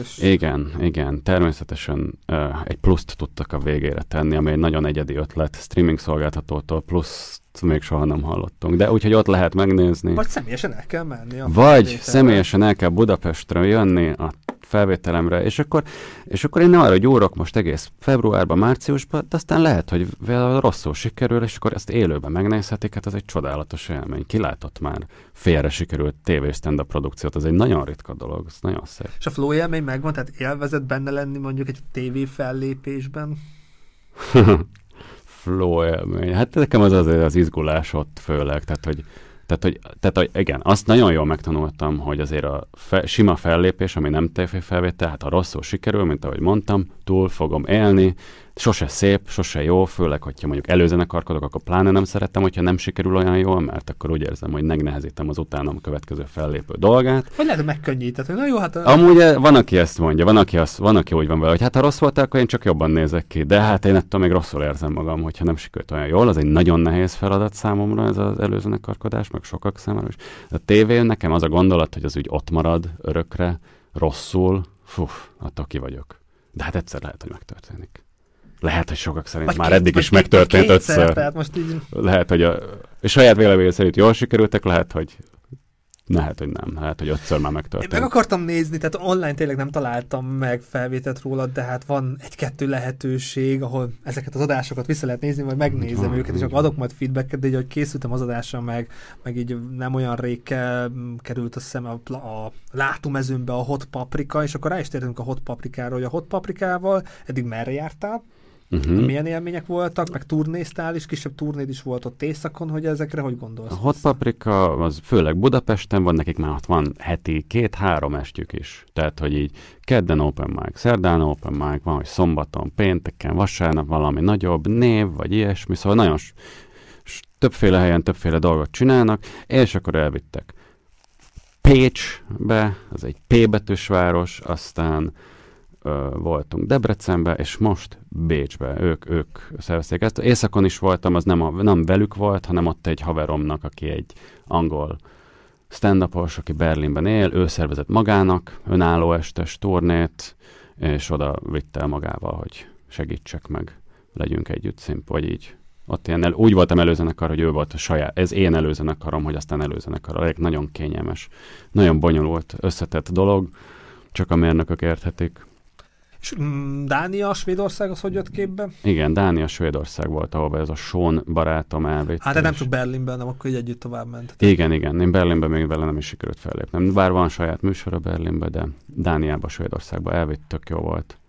És... Igen, igen. Természetesen uh, egy pluszt tudtak a végére tenni, ami egy nagyon egyedi ötlet streaming szolgáltatótól, plusz még soha nem hallottunk. De úgyhogy ott lehet megnézni. Vagy személyesen el kell menni. A Vagy személyesen el kell Budapestre jönni a felvételemre, és akkor, és akkor én nem arra gyúrok most egész februárban, márciusban, de aztán lehet, hogy rosszul sikerül, és akkor ezt élőben megnézhetik, hát ez egy csodálatos élmény. Ki látott már félre sikerült tévé stand produkciót, ez egy nagyon ritka dolog, ez nagyon szép. És a flow élmény megvan, tehát élvezett benne lenni mondjuk egy tévé fellépésben? [laughs] flow élmény. Hát nekem az az, az izgulás ott főleg, tehát hogy tehát, hogy, tehát, hogy igen, azt nagyon jól megtanultam, hogy azért a fe, sima fellépés, ami nem felvétel, hát ha rosszul sikerül, mint ahogy mondtam, túl fogom élni, sose szép, sose jó, főleg, hogyha mondjuk előzenekarkodok, akkor pláne nem szerettem, hogyha nem sikerül olyan jól, mert akkor úgy érzem, hogy megnehezítem az utánam következő fellépő dolgát. Vagy lehet, hogy megkönnyített, hogy na jó, hát... Amúgy eh, van, aki ezt mondja, van, aki, azt, van, aki úgy van vele, hogy hát ha rossz volt, akkor én csak jobban nézek ki, de hát én ettől még rosszul érzem magam, hogyha nem sikerült olyan jól, az egy nagyon nehéz feladat számomra ez az előzenekarkodás, meg sokak számára is. A tévén nekem az a gondolat, hogy az úgy ott marad örökre, rosszul, fú, attól ki vagyok. De hát egyszer lehet, hogy megtörténik. Lehet, hogy sokak szerint vagy már két, eddig is megtörtént kétszer, ötször. Tehát most így... Lehet, hogy a, és saját vélemény szerint jól sikerültek, lehet, hogy lehet, hogy nem. Lehet, hogy ötször már megtörtént. Én meg akartam nézni, tehát online tényleg nem találtam meg felvételt róla, de hát van egy-kettő lehetőség, ahol ezeket az adásokat vissza lehet nézni, majd megnézem van, őket, és akkor adok majd feedbacket, de így, hogy készültem az adásra, meg, meg így nem olyan rég került a szem a, a látomezőmbe a hot paprika, és akkor rá is tértünk a hot paprikáról, hogy a hot paprikával eddig merre jártál? Uh-huh. Milyen élmények voltak, meg turnéztál is, kisebb turnéd is volt ott éjszakon, hogy ezekre hogy gondolsz? A Hot Paprika az főleg Budapesten van, nekik már ott van heti két-három estjük is. Tehát, hogy így kedden open mic, szerdán open mic, van, hogy szombaton, pénteken, vasárnap valami nagyobb név, vagy ilyesmi, szóval nagyon többféle helyen többféle dolgot csinálnak, és akkor elvittek Pécsbe, az egy P betűs város, aztán voltunk Debrecenbe, és most Bécsbe. Ők, ők szervezték ezt. Északon is voltam, az nem, a, nem velük volt, hanem ott egy haveromnak, aki egy angol stand aki Berlinben él, ő szervezett magának önálló estes turnét, és oda vitte magával, hogy segítsek meg, legyünk együtt szimp, vagy így. Ott ilyen el, úgy voltam előzenekar, hogy ő volt a saját, ez én előzenekarom, hogy aztán előzenekar. Nagyon kényelmes, nagyon bonyolult, összetett dolog, csak a mérnökök érthetik. És mm, Dánia, Svédország az hogy jött képbe? Igen, Dánia, Svédország volt, ahol ez a Sean barátom elvitt. Hát de nem csak Berlinben, nem akkor így együtt tovább ment. Igen, igen. Én Berlinben még vele nem is sikerült fellépnem. Bár van saját műsora Berlinben, de Dániába, Svédországba elvitt, tök jó volt.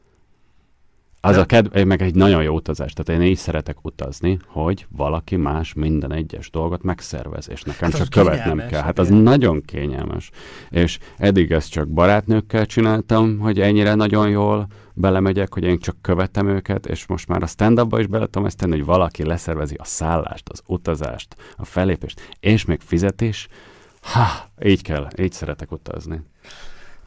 Az a kedv, meg egy nagyon jó utazás. Tehát én így szeretek utazni, hogy valaki más minden egyes dolgot megszervez, és nekem hát csak követnem kell. Hát az igen. nagyon kényelmes. És eddig ezt csak barátnőkkel csináltam, hogy ennyire nagyon jól belemegyek, hogy én csak követem őket, és most már a stand is bele tudom ezt tenni, hogy valaki leszervezi a szállást, az utazást, a felépést, és még fizetés. Ha, így kell, így szeretek utazni.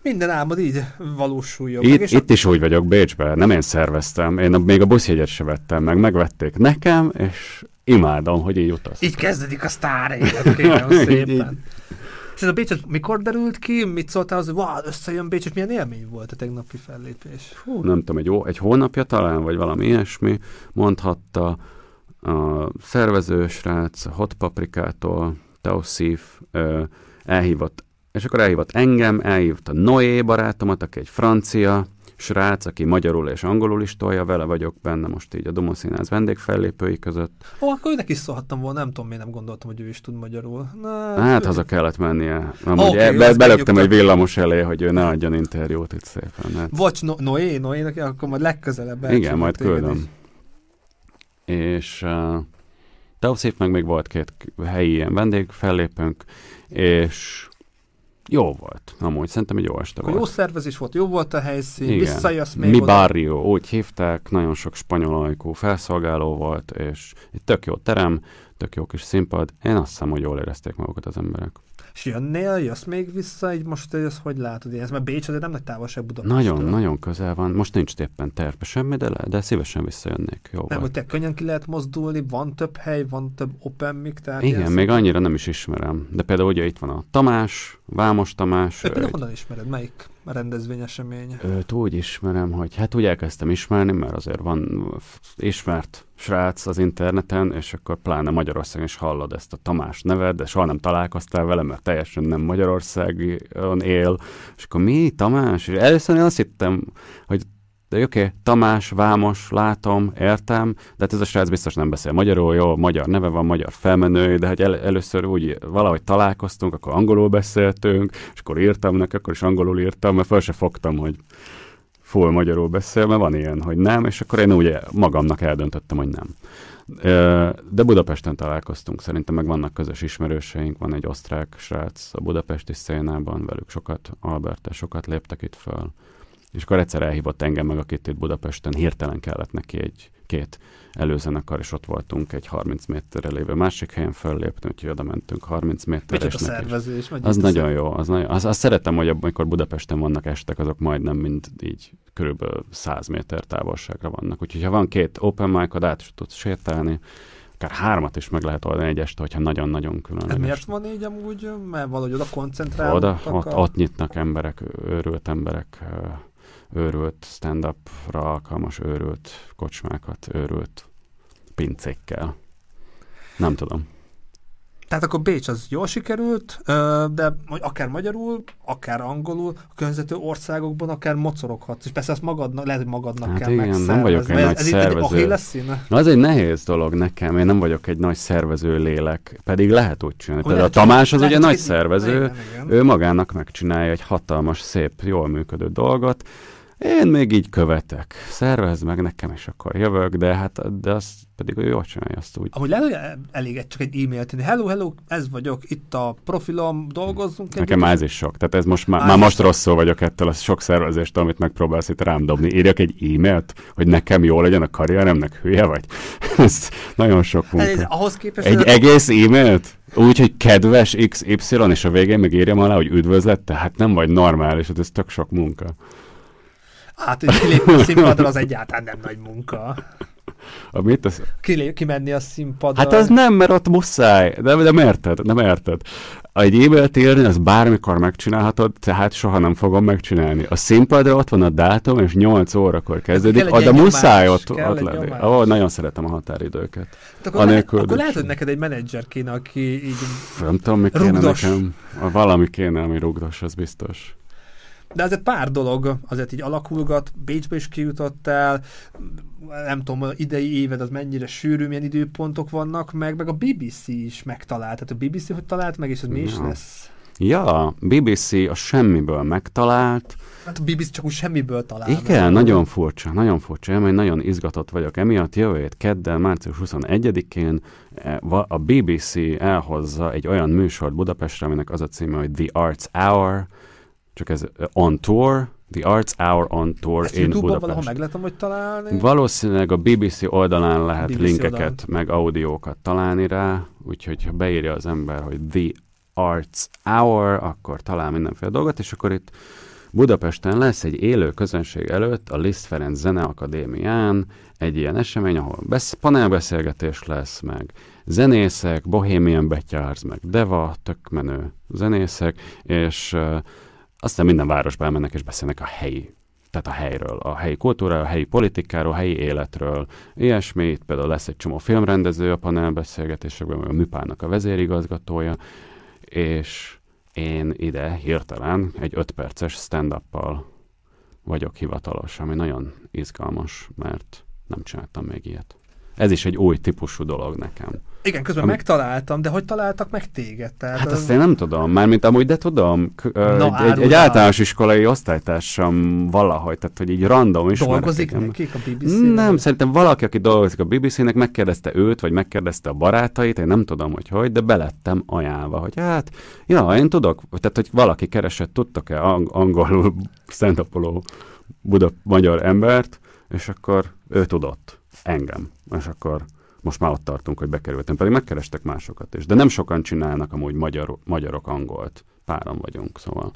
Minden álmod így valósuljon itt, meg. És itt a... is úgy vagyok Bécsben, nem én szerveztem, én még a buszjegyet se vettem meg, megvették nekem, és imádom, hogy így utaz. Így kezdődik a sztár élet, kérem szépen. [laughs] így, így. És ez a Bécset mikor derült ki? Mit szóltál az, hogy wow, összejön Bécs, és milyen élmény volt a tegnapi fellépés? Hú, nem tudom, egy, egy hónapja talán, vagy valami ilyesmi, mondhatta a szervező srác, Hot Paprikától, Tausif, elhívott és akkor elhívott engem, elhívta Noé barátomat, aki egy francia srác, aki magyarul és angolul is tolja, vele vagyok benne most így a Duma Színház vendégfellépői között. Ó, akkor őnek is szólhattam volna, nem tudom, miért nem gondoltam, hogy ő is tud magyarul. Na, hát ő... haza kellett mennie. Amúgy okay, e, be, belöktem egy villamos elé, hogy ő ne adjon interjút itt szépen. Hát. Vagy no- Noé, Noé, akkor majd legközelebb Igen, majd küldöm. Is. És uh, Tauszép meg még volt két helyi ilyen vendégfellépőnk, és jó volt. Amúgy szerintem egy jó este volt. Jó szervezés volt, jó volt a helyszín, Igen. visszajössz még Mi oda. Barrio, úgy hívták, nagyon sok spanyol ajkú felszolgáló volt, és egy tök jó terem, tök jó kis színpad. Én azt hiszem, hogy jól érezték magukat az emberek. És jönnél, jössz még vissza, így most ez hogy látod? Ez mert Bécs azért nem nagy távolság Budapest. Nagyon, nagyon közel van. Most nincs éppen terve semmi, de, de szívesen visszajönnék. Jó nem, hogy te könnyen ki lehet mozdulni, van több hely, van több open mic, tehát Igen, még annyira nem is ismerem. De például ugye itt van a Tamás, Vámos Tamás. Ő például honnan ismered? Melyik rendezvényesemény? Őt úgy ismerem, hogy hát úgy elkezdtem ismerni, mert azért van ismert srác az interneten, és akkor pláne Magyarországon is hallod ezt a Tamás nevet, de soha nem találkoztál vele, mert teljesen nem Magyarországon él, és akkor mi, Tamás? És először én azt hittem, hogy de oké, okay, Tamás, Vámos, látom, értem, de hát ez a srác biztos nem beszél magyarul, jó, magyar neve van, magyar felmenő, de hogy el, először úgy valahogy találkoztunk, akkor angolul beszéltünk, és akkor írtam neki, akkor is angolul írtam, mert fel se fogtam, hogy full magyarul beszél, mert van ilyen, hogy nem, és akkor én úgy magamnak eldöntöttem, hogy nem. De Budapesten találkoztunk, szerintem meg vannak közös ismerőseink, van egy osztrák srác a budapesti szénában, velük sokat, Alberta, sokat léptek itt föl. És akkor egyszer elhívott engem meg, akit itt Budapesten hirtelen kellett neki egy két előzenekar, és ott voltunk egy 30 méterre lévő másik helyen föllépni, úgyhogy oda mentünk 30 méterre. a szervezés. Az nagyon jó. Az nagyon, az, azt szeretem, hogy amikor Budapesten vannak estek, azok majdnem mind így körülbelül 100 méter távolságra vannak. Úgyhogy ha van két open mic át is tudsz sétálni, akár hármat is meg lehet oldani egy este, hogyha nagyon-nagyon különleges. Ez miért van így amúgy? Mert valahogy oda koncentrálnak? Oda, ott, a... ott nyitnak emberek, őrült emberek őrült stand-upra alkalmas őrült kocsmákat, őrült pincékkel. Nem tudom. Tehát akkor Bécs az jól sikerült, de akár magyarul, akár angolul, a környezető országokban akár mocoroghatsz. És persze azt magadnak, lehet, hogy magadnak hát kell igen, nem vagyok egy ez, nagy ez szervező. Ez egy Na, az egy nehéz dolog nekem, én nem vagyok egy nagy szervező lélek, pedig lehet úgy csinálni. Például a Tamás az ugye nagy szervező, igen, igen. ő magának megcsinálja egy hatalmas, szép, jól működő dolgot, én még így követek. Szervezd meg nekem, és akkor jövök, de hát de azt pedig ő jól csinálja azt úgy. Ahogy lehet, hogy elég csak egy e-mailt írni. Hello, hello, ez vagyok, itt a profilom, dolgozzunk. Nekem ez is sok. Tehát ez most már, már most rosszul vagyok ettől a sok szervezést, amit megpróbálsz itt rám dobni. Írjak egy e-mailt, hogy nekem jó legyen a karrieremnek, hülye vagy? [laughs] ez nagyon sok munka. Ez, ahhoz képest... Egy egész e-mailt? Úgy, hogy kedves XY, és a végén meg írjam alá, hogy üdvözlet, tehát nem vagy normális, hát ez tök sok munka. Hát, hogy kilépni a színpadra az egyáltalán nem nagy munka. A mit? Az... Kilép, kimenni a színpadra. Hát az nem, mert ott muszáj. De, de érted, nem érted. Egy e-mailt írni, az bármikor megcsinálhatod, tehát soha nem fogom megcsinálni. A színpadra ott van a dátum, és 8 órakor kezdődik, oda muszáj ott, ott lenni. Oh, nagyon szeretem a határidőket. Hát akkor, le, akkor lehet, hogy neked egy menedzser kéne, aki így Nem tudom, mi kéne nekem. Valami kéne, ami rugdos, az biztos. De azért pár dolog azért így alakulgat, Bécsbe is kijutottál, nem tudom, idei éved az mennyire sűrű, milyen időpontok vannak, meg, meg a BBC is megtalált. Tehát a BBC hogy talált meg, és ez mi is lesz? Ja, BBC a semmiből megtalált. Hát a BBC csak úgy semmiből talál. Igen, meg. nagyon furcsa, nagyon furcsa. Én nagyon izgatott vagyok emiatt. Jövő hét kedden, március 21-én e, a BBC elhozza egy olyan műsort Budapestre, aminek az a címe, hogy The Arts Hour, csak ez on tour, The Arts Hour on Tour Ezt in YouTube-ban valahol meg lehetem, hogy találni? Valószínűleg a BBC oldalán lehet BBC linkeket, oldalán. meg audiókat találni rá, úgyhogy ha beírja az ember, hogy The Arts Hour, akkor talál mindenféle dolgot, és akkor itt Budapesten lesz egy élő közönség előtt a Liszt Ferenc Zeneakadémián egy ilyen esemény, ahol besz- panelbeszélgetés lesz, meg zenészek, Bohemian Betyárz, meg Deva, tök menő zenészek, és uh, aztán minden városba elmennek és beszélnek a helyi tehát a helyről, a helyi kultúráról, a helyi politikáról, a helyi életről, ilyesmi. például lesz egy csomó filmrendező a panelbeszélgetésekben, meg a Műpának a vezérigazgatója, és én ide hirtelen egy öt perces stand vagyok hivatalos, ami nagyon izgalmas, mert nem csináltam még ilyet. Ez is egy új típusú dolog nekem. Igen, közben Ami... megtaláltam, de hogy találtak meg téged? Tehát hát az... azt én nem tudom, mármint amúgy, de tudom, Na, egy, egy általános iskolai osztálytársam valahogy, tehát hogy így random is. Dolgozik nekik a bbc Nem, szerintem valaki, aki dolgozik a BBC-nek, megkérdezte őt, vagy megkérdezte a barátait, én nem tudom, hogy hogy, de belettem ajánlva, hogy hát, ja, én tudok, tehát hogy valaki keresett, tudtak-e angolul [laughs] szentapoló buda magyar embert, és akkor ő tudott engem, és akkor most már ott tartunk, hogy bekerültem, pedig megkerestek másokat is. De nem sokan csinálnak amúgy magyar, magyarok angolt. Páran vagyunk, szóval.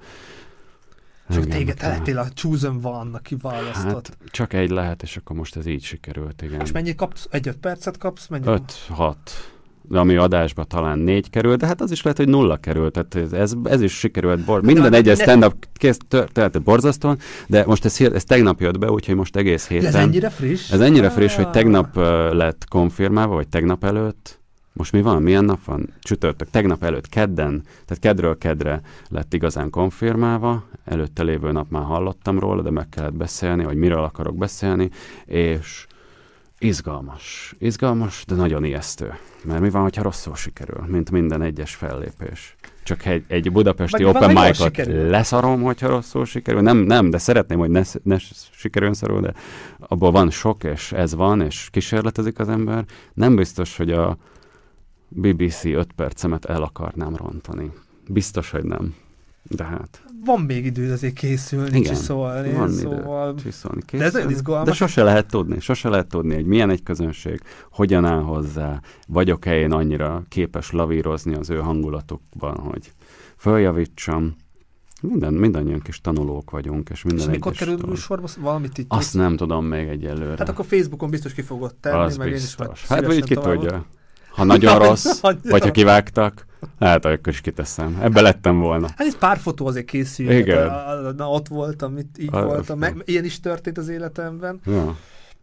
Csak igen, téged lettél a chosen van, aki választott. Hát csak egy lehet, és akkor most ez így sikerült, igen. És mennyit kapsz? Egy-öt percet kapsz? Mennyi? Öt-hat de ami adásba talán négy került, de hát az is lehet, hogy nulla került. Tehát ez, ez is sikerült. Bor- minden egyes stand-up kész történt borzasztóan, de most ez, ez tegnap jött be, úgyhogy most egész héten. Ez ennyire friss? Ez ennyire friss, hogy tegnap uh, lett konfirmálva, vagy tegnap előtt. Most mi van? Milyen nap van? Csütörtök. Tegnap előtt, kedden, tehát kedről kedre lett igazán konfirmálva. Előtte lévő nap már hallottam róla, de meg kellett beszélni, hogy miről akarok beszélni, és Izgalmas. Izgalmas, de nagyon ijesztő. Mert mi van, hogyha rosszul sikerül, mint minden egyes fellépés? Csak egy, egy budapesti Meg open mic-ot leszarom, hogyha rosszul sikerül. Nem, nem, de szeretném, hogy ne, ne sikerüljön szarul, de abból van sok, és ez van, és kísérletezik az ember. Nem biztos, hogy a BBC 5 percemet el akarnám rontani. Biztos, hogy nem. De hát, Van még idő azért készülni, Igen, csiszolni, van idő. szóval... csiszolni De ez készül. izgalmas. De sose lehet tudni, sose lehet tudni, hogy milyen egy közönség, hogyan áll hozzá, vagyok-e én annyira képes lavírozni az ő hangulatukban, hogy följavítsam. Minden, mindannyian kis tanulók vagyunk, és minden És mikor kerül sorba? Valamit itt Azt nem tudom még egyelőre. Hát akkor Facebookon biztos ki fogod tenni, az meg én is biztos. Hát vagy szívesen ki tudja. Ha nagyon rossz, [laughs] vagy ha kivágtak, hát akkor is kiteszem. Ebbe lettem volna. Hát itt pár fotó azért készül. Igen. Hát, a- Na, ott voltam, itt így Az- voltam. Meg, ilyen is történt az életemben. Ja.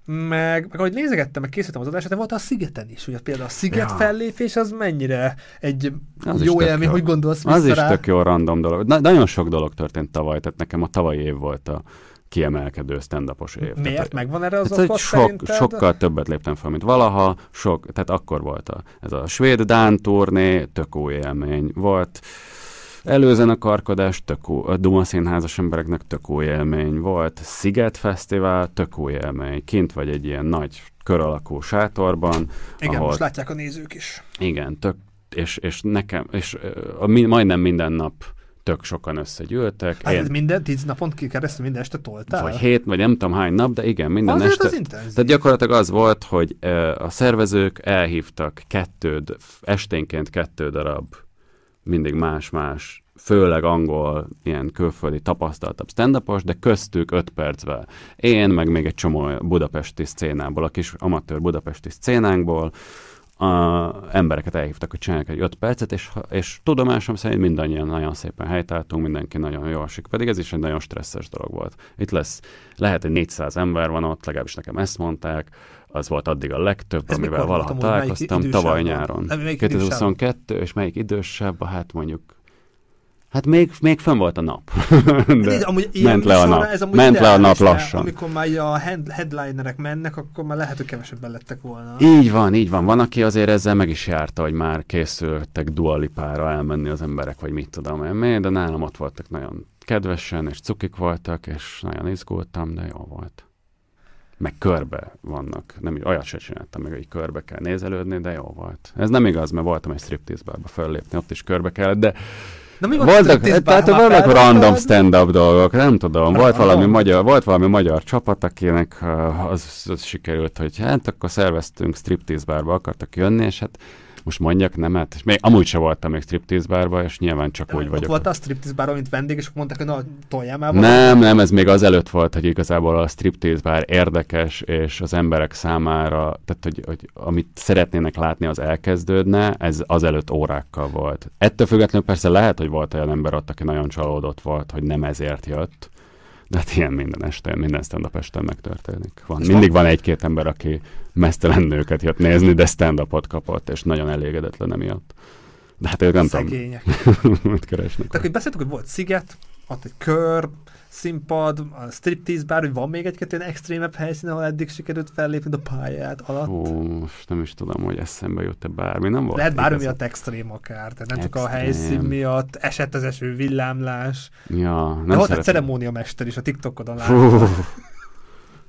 Meg, meg ahogy nézegettem, meg készítettem az adását, de volt a Szigeten is. Ugye például a Sziget Ja. fellépés az mennyire egy Az is jó élmény, hogy gondolsz vissza Az is rá. tök jó random dolog. Na, nagyon sok dolog történt tavaly, tehát nekem a tavalyi év volt a kiemelkedő stand-upos év. Miért? Tehát, Megvan erre az Hát, oka sok, szerinted? sokkal többet léptem fel, mint valaha, sok, tehát akkor volt a, ez a svéd-dán turné, tök új élmény volt. Előzenekarkodás, tök új, a Duma színházas embereknek tök új élmény volt. Sziget Fesztivál, tök új élmény. Kint vagy egy ilyen nagy kör alakú sátorban, Igen, ahol- most látják a nézők is. igen, tök, és, és nekem, és a, majdnem minden nap tök sokan összegyűltek. Hát Én, ez minden tíz napon ki keresztül minden este toltál? vagy hét, vagy nem tudom hány nap, de igen, minden Azért este. az intenzív. Tehát gyakorlatilag az volt, hogy a szervezők elhívtak kettőd, esténként kettő darab, mindig más-más, főleg angol, ilyen külföldi tapasztaltabb stand de köztük öt percvel. Én, meg még egy csomó budapesti szcénából, a kis amatőr budapesti szcénánkból, a embereket elhívtak, hogy csinálják egy öt percet, és, és tudomásom szerint mindannyian nagyon szépen helytáltunk, mindenki nagyon jól sik, pedig ez is egy nagyon stresszes dolog volt. Itt lesz, lehet, hogy 400 ember van ott, legalábbis nekem ezt mondták, az volt addig a legtöbb, Ez amivel valaha találkoztam, tavaly nyáron. Nem, melyik idősávban? 2022, és melyik idősebb, hát mondjuk, hát még, még fönn volt a nap. De, De amúgy ilyen ment le a nap. Ez amúgy Ment le a nap lassan. Amikor már a head- headlinerek mennek, akkor már lehet, hogy kevesebben lettek volna. Így van, így van. Van, aki azért ezzel meg is járta, hogy már készültek dualipára elmenni az emberek, vagy mit tudom én de nálam ott voltak nagyon kedvesen, és cukik voltak, és nagyon izgultam, de jó volt. Meg körbe vannak. Nem, olyat se csináltam meg, hogy körbe kell nézelődni, de jó volt. Ez nem igaz, mert voltam egy striptease bárba föllépni, ott is körbe kellett, de Na mi voltak, tehát vannak random stand-up dolgok, nem tudom, volt valami, magyar, volt valami magyar csapat, akinek az, az sikerült, hogy hát akkor szerveztünk striptease bárba, akartak jönni, és hát most mondjak nemet, és még amúgy se voltam még striptease bárba, és nyilván csak úgy vagyok. volt a striptease bar, mint vendég, és akkor mondták, hogy na, toljál már Nem, nem, ez még azelőtt volt, hogy igazából a striptease bár érdekes, és az emberek számára, tehát hogy, hogy amit szeretnének látni, az elkezdődne, ez azelőtt órákkal volt. Ettől függetlenül persze lehet, hogy volt olyan ember ott, aki nagyon csalódott volt, hogy nem ezért jött, hát ilyen minden este, minden stand-up este megtörténik. Van. Mindig van egy-két ember, aki mesztelen nőket jött nézni, de stand-upot kapott, és nagyon elégedetlen emiatt. De hát ők nem tudom, Szegények. [laughs] mit keresnek. Tehát, hogy beszéltük, hogy volt sziget, ott egy kör, színpad, a striptease bar, hogy van még egy-két ilyen extrémebb helyszín, ahol eddig sikerült fellépni a pályát alatt. Ó, most nem is tudom, hogy eszembe jut-e bármi, nem volt. Lehet bármi miatt extrém akár, tehát nem csak a Extrém. helyszín miatt, esett az eső, villámlás. Ja, Nem De volt egy szeretem. ceremóniamester is a TikTokodon láttam.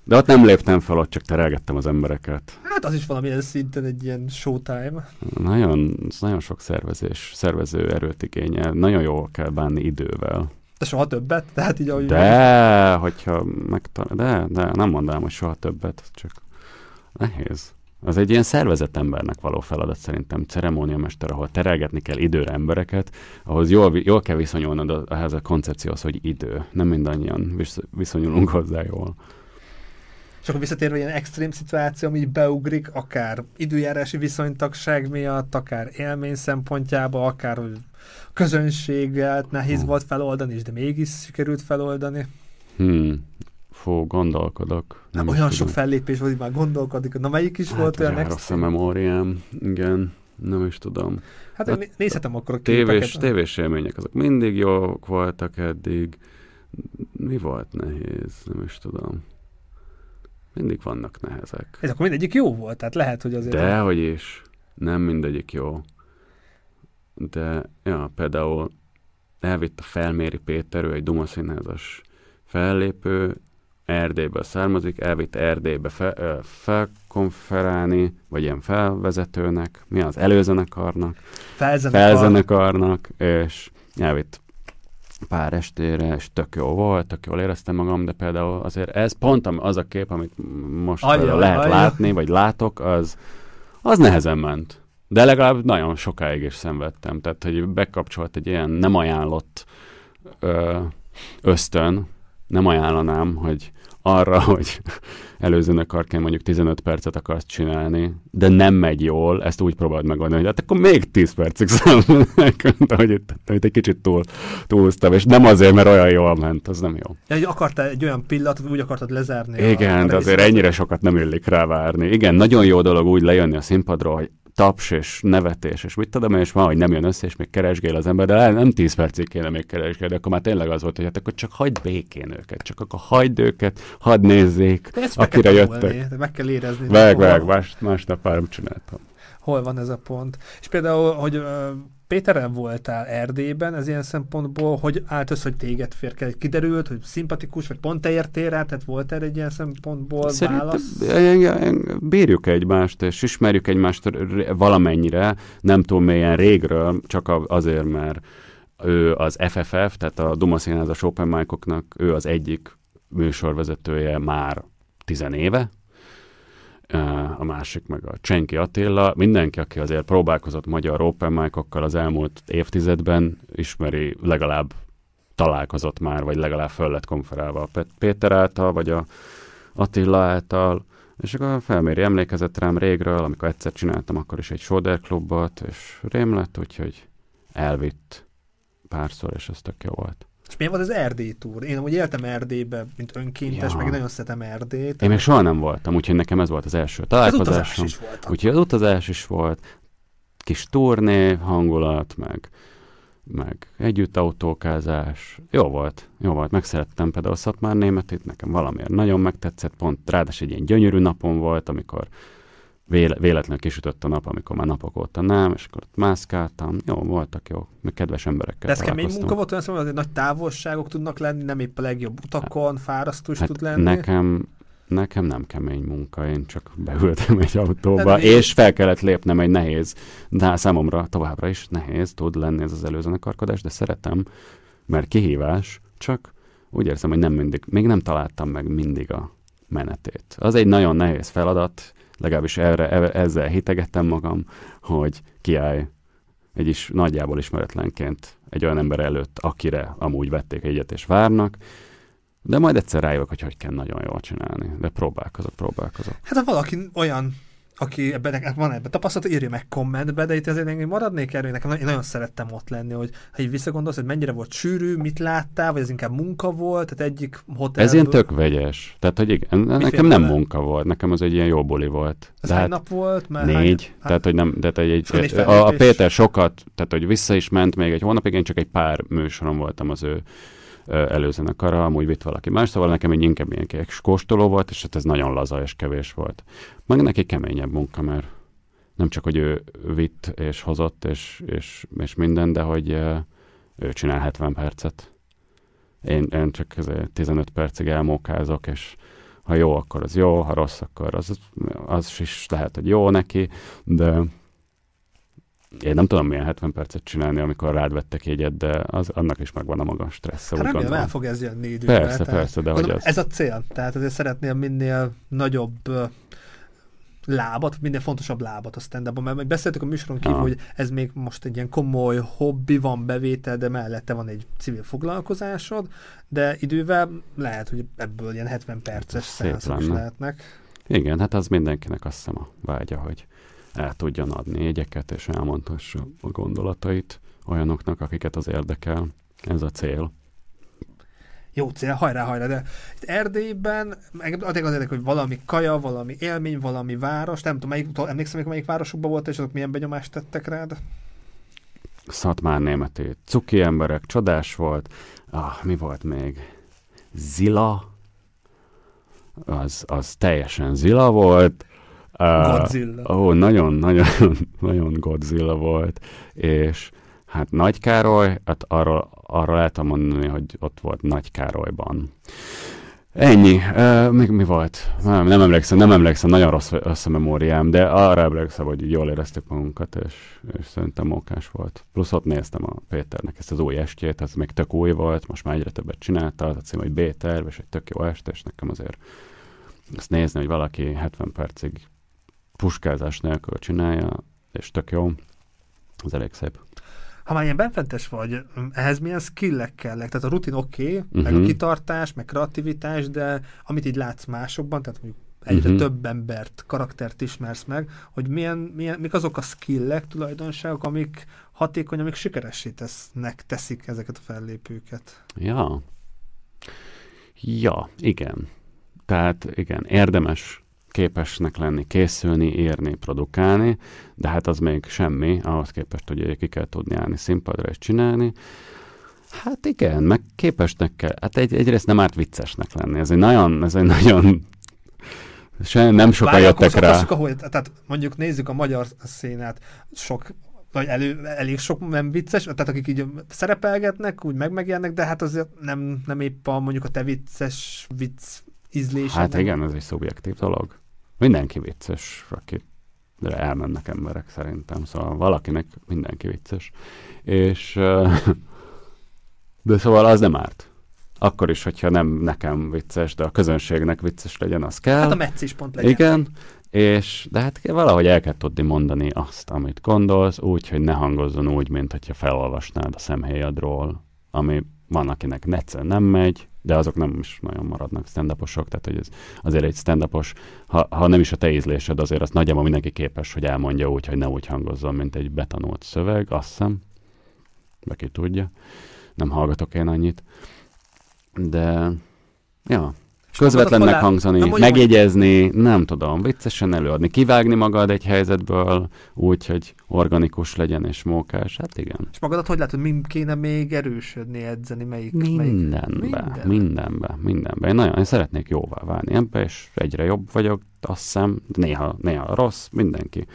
De ott nem léptem fel, ott csak terelgettem az embereket. Hát az is valamilyen szinten egy ilyen showtime. Nagyon, nagyon sok szervezés, szervező erőt igényel. Nagyon jól kell bánni idővel. De soha többet? Tehát így, ahogy De, hogyha megtal- de, de nem mondanám, hogy soha többet, csak nehéz. Az egy ilyen szervezett embernek való feladat szerintem, ceremóniamester, ahol terelgetni kell időre embereket, ahhoz jól, jól kell viszonyulnod a- ehhez a koncepcióhoz, hogy idő. Nem mindannyian visz- viszonyulunk hozzá jól. És akkor visszatérve ilyen extrém szituáció, ami beugrik, akár időjárási viszonytagság miatt, akár élmény szempontjába, akár hogy közönséggel nehéz Hú. volt feloldani, és de mégis sikerült feloldani. Hmm. Fú, gondolkodok. Nem is olyan tudom. sok fellépés volt, hogy már gondolkodik, na melyik is hát, volt olyan ugye rossz a memóriám. Igen, nem is tudom. Hát Hát én nézhetem akkor a Tévés, képeket. tévés élmények azok mindig jók voltak eddig. Mi volt nehéz? Nem is tudom. mindig vannak nehezek. Ez akkor mindegyik jó volt, tehát lehet, hogy azért... Dehogy is, nem mindegyik jó. De, ja, például elvitt a Felméri Péter, ő egy Duma színházas fellépő, Erdélyből származik, elvitt Erdélybe fe, ö, felkonferálni, vagy ilyen felvezetőnek, mi az, előzenekarnak, Felzenekar. felzenekarnak, és elvitt pár estére, és tök jó volt, tök jól éreztem magam, de például azért ez pont az a kép, amit most ajaj, lehet ajaj. látni, vagy látok, az, az nehezen ment. De legalább nagyon sokáig is szenvedtem. Tehát, hogy bekapcsolt egy ilyen nem ajánlott ö, ösztön, nem ajánlanám, hogy arra, [laughs] hogy előzőnekarként mondjuk 15 percet akarsz csinálni, de nem megy jól, ezt úgy próbáld megoldani, hogy hát akkor még 10 percig [laughs] de hogy itt, hogy egy kicsit túl, túlztam, és nem azért, mert olyan jól ment, az nem jó. Ja, hogy akartál egy olyan pillanatot, úgy akartad lezárni. Igen, a de azért ennyire sokat nem illik rá várni. Igen, nagyon jó dolog úgy lejönni a színpadról, hogy taps és nevetés, és mit tudom és van, hogy nem jön össze, és még keresgél az ember, de nem 10 percig kéne még keresgélni, de akkor már tényleg az volt, hogy hát akkor csak hagyd békén őket, csak akkor hagyd őket, hadd nézzék, De ezt meg akire kell jöttek. tanulni, meg kell érezni. Hol- veg, más, másnap már nem csináltam. Hol van ez a pont? És például, hogy Péterrel voltál Erdélyben, ez ilyen szempontból, hogy állt össze, hogy téged fér kell, kiderült, hogy szimpatikus, vagy pont te értél rá, tehát volt erre egy ilyen szempontból válasz? Szerintem bírjuk egymást, és ismerjük egymást valamennyire, nem túl mélyen régről, csak azért, mert ő az FFF, tehát a Duma Színházas Open Mic-oknak, ő az egyik műsorvezetője már tizenéve, a másik meg a Csenki Attila. Mindenki, aki azért próbálkozott magyar open mic-okkal az elmúlt évtizedben, ismeri legalább találkozott már, vagy legalább föl lett konferálva a Péter által, vagy a Attila által, és akkor felméri emlékezett rám régről, amikor egyszer csináltam akkor is egy Soder klubot, és rém lett, úgyhogy elvitt párszor, és ez tök jó volt. És milyen volt az Erdély túr? Én amúgy éltem Erdélybe, mint önkéntes, Ja. meg nagyon szeretem Erdélyt. Én még soha nem voltam, úgyhogy nekem ez volt az első az utazás találkozásom. is volt. Úgyhogy az utazás is volt, kis turné, hangulat, meg, meg együtt autókázás. Jó volt, jó volt. Megszerettem például Szatmár Németit, nekem valamiért nagyon megtetszett, pont ráadásul egy ilyen gyönyörű napon volt, amikor véle, véletlenül kisütött a nap, amikor már napok óta nem, és akkor ott mászkáltam. Jó, voltak jó, meg kedves emberekkel De ez kemény munka volt, olyan szemben, hogy nagy távolságok tudnak lenni, nem épp a legjobb utakon, fárasztó is Hát tud lenni. Nekem, nekem nem kemény munka, én csak beültem egy autóba, és fel kellett lépnem egy nehéz, de hát számomra továbbra is nehéz tud lenni ez az előzenekarkodás, de szeretem, mert kihívás, csak úgy érzem, hogy nem mindig, még nem találtam meg mindig a menetét. Az egy nagyon nehéz feladat, legalábbis erre, erre ezzel hitegettem magam, hogy kiállj egy is nagyjából ismeretlenként egy olyan ember előtt, akire amúgy vették egyet és várnak, de majd egyszer rájövök, hogy hogy kell nagyon jól csinálni. De próbálkozok, próbálkozok. Hát ha valaki olyan, aki ebben nekem van ebben tapasztalat, írja meg kommentbe, de itt azért én maradnék erről, nekem én nagyon szerettem ott lenni, hogy ha így visszagondolsz, hogy mennyire volt sűrű, mit láttál, vagy ez inkább munka volt, tehát egyik hotelből. Ez ilyen tök vegyes. Tehát, hogy igen, nekem nem munka volt, nekem az egy ilyen jó buli volt. Ez hány hát nap volt? Mert négy, hány, tehát, hogy nem, de egy, négy egy, a, a. Péter sokat, tehát, hogy vissza is ment még egy hónapig, én csak egy pár műsoron voltam az ő előzenekara, amúgy vitt valaki más, szóval nekem egy inkább ilyen kis kóstoló volt, és hát ez nagyon laza és kevés volt. Meg neki keményebb munka, mert nem csak, hogy ő vitt és hozott és, és, és minden, de hogy ő csinál 70 percet. Én, én csak ezért 15 percig elmókázok, és ha jó, akkor az jó, ha rossz, akkor az, az is lehet, hogy jó neki, de én nem tudom milyen 70 percet csinálni, amikor rád vettek jegyet, de az, annak is megvan a maga stressz. Hát remélem el fog ez jönni időben. Persze, tehát- persze, de hogy az... Ez a cél. Tehát azért szeretnél minél nagyobb lábat, minél fontosabb lábat a stand mert még beszéltük a műsoron kívül, Aha. hogy ez még most egy ilyen komoly hobbi, van bevétel, de mellette van egy civil foglalkozásod, de idővel lehet, hogy ebből ilyen 70 perces lenne. lehetnek. Igen, hát az mindenkinek azt hiszem a vágya, hogy el tudjon adni jegyeket, és elmondhassa a gondolatait olyanoknak, akiket az érdekel. Ez a cél. Jó cél, hajrá, hajrá, de itt Erdélyben, meg az érdekel, hogy valami kaja, valami élmény, valami város, nem tudom, melyik, emlékszem, melyik városokban volt, és azok milyen benyomást tettek rád? Szatmár németi cuki emberek, csodás volt. Ah, mi volt még? Zila, az, az teljesen zila volt. Godzilla. Uh, ó, nagyon, nagyon, [laughs] nagyon Godzilla volt, és hát Nagy Károly, hát arról, arról lehet mondani, hogy ott volt Nagy Károlyban. Ennyi. Uh, még mi volt? Nem, nem emlékszem, nem emlékszem, nagyon rossz, a memóriám, de arra emlékszem, hogy jól éreztük magunkat, és, és szerintem mókás volt. Plusz ott néztem a Péternek ezt az új estjét, az még tök új volt, most már egyre többet csinálta, az a cím, hogy B-terv, és egy tök jó este, és nekem azért azt nézni, hogy valaki 70 percig puskázás nélkül csinálja, és tök jó, az elég szép ha már ilyen benfentes vagy, ehhez milyen skillek kellek? Tehát a rutin oké, okay, uh-huh. meg a mhm. kitartás, meg kreativitás, de amit így látsz másokban, tehát mondjuk egyre uh-huh. több embert, karaktert ismersz meg, hogy milyen, milyen, mik azok a skillek, tulajdonságok, amik hatékony, amik sikeressé tesznek, teszik ezeket a fellépőket. Ja. Ja, igen. Tehát igen, érdemes képesnek lenni, készülni, írni, produkálni, de hát az még semmi, ahhoz képest, hogy ki kell tudni állni színpadra és csinálni. Hát igen, meg képesnek kell, hát egy, egyrészt nem árt viccesnek lenni, ez egy nagyon, ez egy nagyon [laughs] se, nem sokan jöttek rá. Ahol, tehát mondjuk nézzük a magyar szénát, sok vagy elő, elég sok nem vicces, tehát akik így szerepelgetnek, úgy meg megjelennek, de hát azért nem, nem épp a mondjuk a te vicces vicc ízlése. Hát nem. igen, ez egy szubjektív dolog. Mindenki vicces, akit elmennek emberek szerintem, szóval valakinek mindenki vicces. És de szóval az nem árt. Akkor is, hogyha nem nekem vicces, de a közönségnek vicces legyen, az kell. Hát a metsz is pont legyen. Igen, és, de hát valahogy el kell tudni mondani azt, amit gondolsz, úgy, hogy ne hangozzon úgy, mint hogyha felolvasnád a szemhéjadról, ami van, akinek netsze nem megy, de azok nem is nagyon maradnak stand tehát hogy ez azért egy stand ha, ha nem is a te ízlésed, azért azt nagyjából mindenki képes, hogy elmondja úgy, hogy ne úgy hangozzon, mint egy betanult szöveg, azt hiszem, ki tudja, nem hallgatok én annyit, de ja, közvetlennek hangzani, nem megjegyezni, hogy... nem tudom, viccesen előadni, kivágni magad egy helyzetből úgy, hogy organikus legyen és mókás, hát igen. És magadat hogy látod, mi kéne még erősödni, edzeni, melyik? Mindenbe, melyik? mindenbe, mindenbe, mindenbe. Én nagyon én szeretnék jóvá válni ebbe, és egyre jobb vagyok, azt hiszem, néha, néha rossz, mindenki.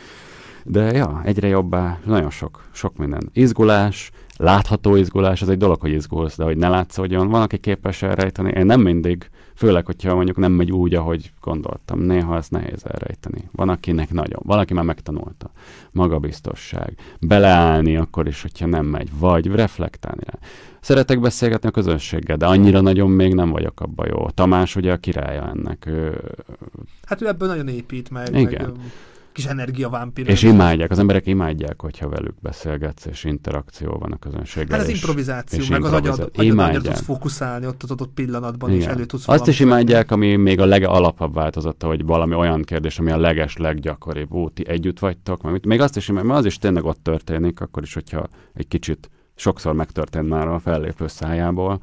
De ja, egyre jobbá, nagyon sok, sok minden. Izgulás, látható izgulás, az egy dolog, hogy izgulsz, de hogy ne látsz, hogy van, van, aki képes elrejteni. Én nem mindig, főleg, hogyha mondjuk nem megy úgy, ahogy gondoltam. Néha ez nehéz elrejteni. Van, akinek nagyon, valaki már megtanulta. Magabiztosság. Beleállni akkor is, hogyha nem megy. Vagy reflektálni rá. Szeretek beszélgetni a közönséggel, de annyira nagyon még nem vagyok abban jó. Tamás ugye a királya ennek. Ő... Hát ő ebből nagyon épít meg. Igen. Meg, kis energiavámpír. És imádják, az emberek imádják, hogyha velük beszélgetsz, és interakció van a közönséggel. Hát az improvizáció, és meg az agyad, agyad tudsz fókuszálni ott ott, ott pillanatban, Igen. és elő tudsz Azt is imádják, ami még a legalapabb változata, hogy valami olyan kérdés, ami a leges, leggyakoribb. Ó, ti együtt vagytok? Meg, még azt is imádják, mert az is tényleg ott történik, akkor is, hogyha egy kicsit sokszor megtörtént már a fellépő szájából,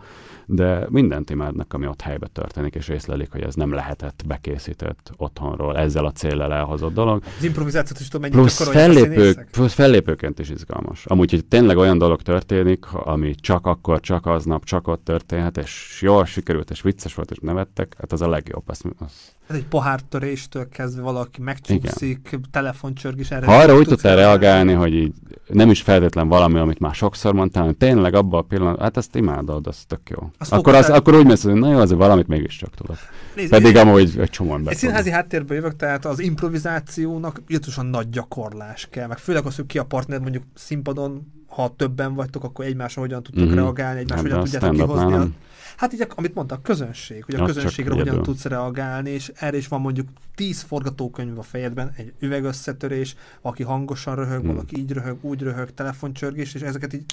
de mindent imádnak, ami ott helyben történik, és észlelik, hogy ez nem lehetett bekészített otthonról, ezzel a céllel elhozott dolog. Az improvizációt is tudom, mennyit plusz, fellépők, plusz fellépőként is izgalmas. Amúgy, hogy tényleg olyan dolog történik, ami csak akkor, csak aznap, csak ott történhet, és jól sikerült, és vicces volt, és nevettek, hát az a legjobb. Az, az ez egy pohártöréstől kezdve valaki megcsúszik, telefoncsörgés erre. Ha arra úgy tudtál reagálni, hogy így nem is feltétlen valami, amit már sokszor mondtál, hogy tényleg abban a pillanatban, hát ezt imádod, az tök jó. Azt akkor, az, akkor úgy mész, hogy na jó, azért valamit mégiscsak tudok. Nézd, Pedig én, amúgy egy csomó ember. Egy színházi háttérből jövök, tehát az improvizációnak írtósan nagy gyakorlás kell, meg főleg az, hogy ki a partner mondjuk színpadon, ha többen vagytok, akkor egymásra hogyan tudtok mm-hmm. reagálni, egymásra hogyan tudjátok kihozni. Nem. Hát így, amit mondta, a közönség, hogy a közönségre hogyan egyedül. tudsz reagálni, és erre is van mondjuk tíz forgatókönyv a fejedben, egy üvegösszetörés, aki hangosan röhög, hmm. valaki így röhög, úgy röhög, telefoncsörgés, és ezeket így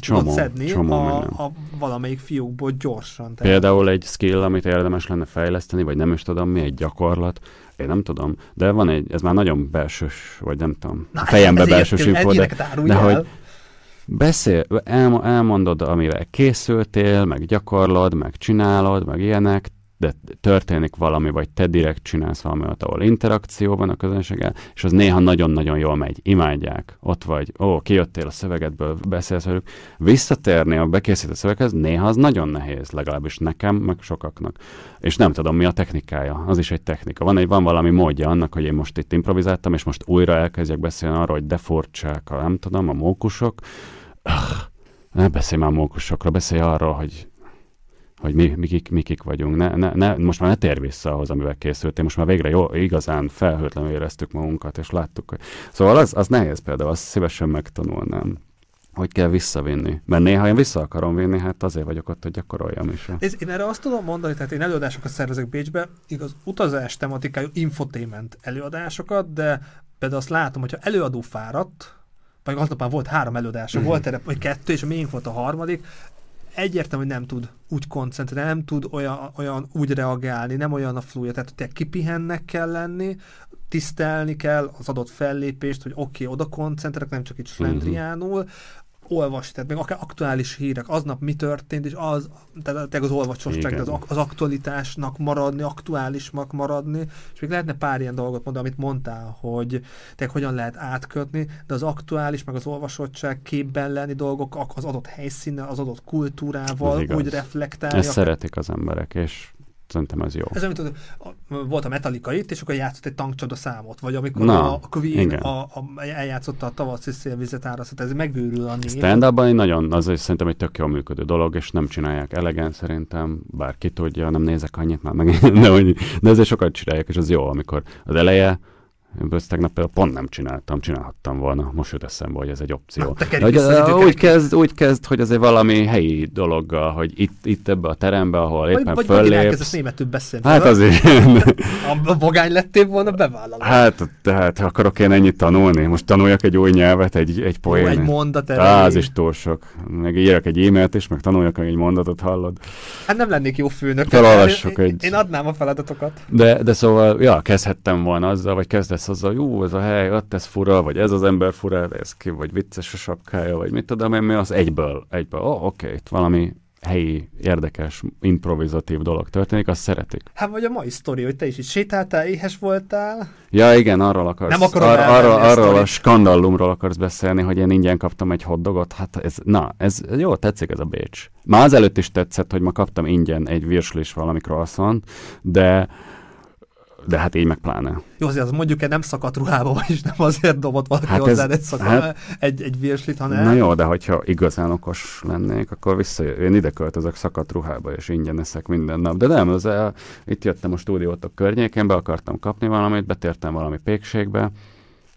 ki csomó, tudod szedni csomó a, a valamelyik fiúkból gyorsan. Tehát. Például egy skill, amit érdemes lenne fejleszteni, vagy nem is tudom mi, egy gyakorlat, én nem tudom, de van egy, ez már nagyon belsős, vagy nem tudom, Na, a fejembe belsős info, de, de hogy beszél, el, elmondod, amivel készültél, meg gyakorlod, meg csinálod, meg ilyenek, de történik valami, vagy te direkt csinálsz valami, ahol interakció van a közönséggel, és az néha nagyon-nagyon jól megy, imádják, ott vagy, ó, kijöttél a szövegedből, beszélsz velük, visszatérni a bekészített szöveghez, néha az nagyon nehéz, legalábbis nekem, meg sokaknak. És nem tudom, mi a technikája, az is egy technika. Van, egy, van valami módja annak, hogy én most itt improvizáltam, és most újra elkezdjek beszélni arról, hogy de furcsák, a, nem tudom, a mókusok, Ugh, ne beszélj már mókusokra, beszélj arról, hogy hogy mi, mikik, mikik vagyunk. Ne, ne, ne, most már ne tér vissza ahhoz, amivel készültél. Most már végre jó, igazán felhőtlenül éreztük magunkat, és láttuk. Hogy... Szóval az, az nehéz például, azt szívesen megtanulnám hogy kell visszavinni. Mert néha én vissza akarom vinni, hát azért vagyok ott, hogy gyakoroljam is. Ez, én erre azt tudom mondani, tehát én előadásokat szervezek Bécsbe, igaz, utazás tematikájú infotainment előadásokat, de például azt látom, hogyha előadó fáradt, vagy aznap már volt három előadása, volt erre, vagy kettő, és miénk volt a harmadik, egyértelmű, hogy nem tud úgy koncentrálni, nem tud olyan, olyan úgy reagálni, nem olyan a flúja, tehát te kipihennek kell lenni, tisztelni kell az adott fellépést, hogy oké, okay, oda koncentrálok, nem csak itt slendriánul, olvasni, tehát még akár aktuális hírek, aznap mi történt, és az, tehát az olvasosság, az, az aktualitásnak maradni, aktuálisnak maradni, és még lehetne pár ilyen dolgot mondani, amit mondtál, hogy te hogyan lehet átkötni, de az aktuális, meg az olvasottság képben lenni dolgok az adott helyszínnel, az adott kultúrával, úgy reflektálni. Ezt szeretik az emberek, és Szerintem ez jó. Ez amit volt a Metallica itt, és akkor játszott egy tankcsoda számot, vagy amikor Na, a Queen a, a, eljátszotta a tavaszi szélvizet áraszat, ez megőrül a név. stand nagyon, az szerintem egy tök jól működő dolog, és nem csinálják elegen szerintem, bár ki tudja, nem nézek annyit már meg, [laughs] de, de ezért sokat csinálják, és az jó, amikor az eleje én tegnap például pont nem csináltam, csinálhattam volna. Most jut eszembe, hogy ez egy opció. Na, hogy, uh, úgy, kezd, úgy kezd, hogy ez egy valami helyi dologgal, hogy itt, itt ebbe a terembe, ahol éppen vagy, föllépsz. Vagy elkezdesz németül beszélni. Hát azért. [laughs] a vagány lettél volna bevállalva. Hát, tehát akarok én ennyit tanulni. Most tanuljak egy új nyelvet, egy, egy poén. Egy mondat Á, az is túl sok. Meg írjak egy e-mailt is, meg tanuljak egy mondatot, hallod? Hát nem lennék jó főnök. Felolvassuk egy... Én adnám a feladatokat. De, de szóval, ja, kezdhettem volna azzal, vagy kezdesz lesz azzal, jó, ez a hely, ott ez fura, vagy ez az ember fura, ez ki, vagy vicces a sapkája, vagy mit tudom én, mi az egyből, egyből, oh, oké, okay, itt valami helyi, érdekes, improvizatív dolog történik, azt szeretik. Hát vagy a mai sztori, hogy te is itt sétáltál, éhes voltál. Ja, igen, arról akarsz. Nem akarom ar- arról, arról a skandallumról akarsz beszélni, hogy én ingyen kaptam egy hoddogot. Hát ez, na, ez jó, tetszik ez a Bécs. Már azelőtt is tetszett, hogy ma kaptam ingyen egy virslis valami croissant, de de hát így meg pláne. Jó, azért az mondjuk nem szakadt ruhába, és nem azért dobott valaki hát hozzá egy, szakadt, hát, egy, egy virslit, hanem... Na jó, de hogyha igazán okos lennék, akkor vissza, én ide költözök szakadt ruhába, és ingyen eszek minden nap. De nem, az el, itt jöttem a stúdiótok környékén, be akartam kapni valamit, betértem valami pékségbe,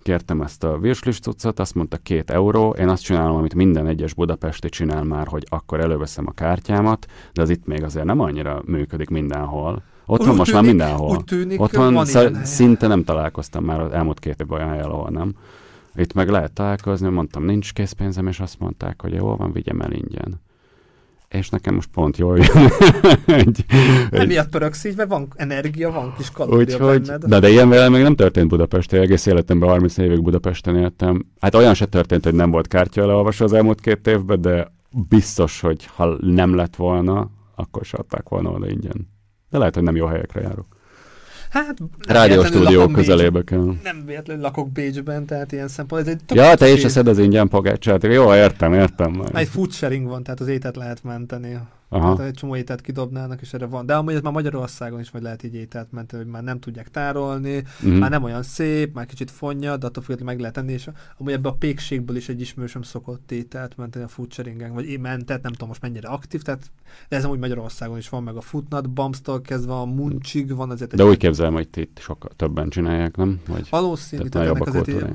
kértem ezt a virslis cuccot, azt mondta két euró, én azt csinálom, amit minden egyes budapesti csinál már, hogy akkor előveszem a kártyámat, de az itt még azért nem annyira működik mindenhol. Ott van most tűnik, már mindenhol. Úgy tűnik, Ott van, van sz- szinte nem találkoztam már az elmúlt két évben olyan helyen, ahol nem. Itt meg lehet találkozni, mondtam, nincs készpénzem, és azt mondták, hogy jó van, vigyem el ingyen. És nekem most pont jól jön. [laughs] egy, egy... miatt pöröksz így, mert van energia, van kis kalória benned. De, de ilyen velem még nem történt Budapesten, egész életemben 30 évig Budapesten éltem. Hát olyan se történt, hogy nem volt kártya leolvasva az elmúlt két évben, de biztos, hogy ha nem lett volna, akkor se adták volna oda ingyen. De lehet, hogy nem jó helyekre járok. Hát, Rádióstúdió közelébe kell. Nem véletlenül lakok Bécsben, tehát ilyen szempont. Ez egy ja, te is eszed az ingyen pogácsát. Jó, értem, értem. Egy food sharing van, tehát az étet lehet menteni. Aha. Tehát egy csomó ételt kidobnának, és erre van. De amúgy ez már Magyarországon is majd lehet így ételt menteni, hogy már nem tudják tárolni, mm-hmm. már nem olyan szép, már kicsit fonja, de attól függetlenül meg lehet tenni, és amúgy ebbe a pékségből is egy ismerősöm szokott ételt menteni a food sharingen, vagy mentet, nem tudom most mennyire aktív, tehát de ez amúgy Magyarországon is van, meg a Footnut Bumstól kezdve a Munchig van azért. De úgy képzelem, hogy itt sokkal többen csinálják, nem? Vagy Valószínű, tehát ennek azért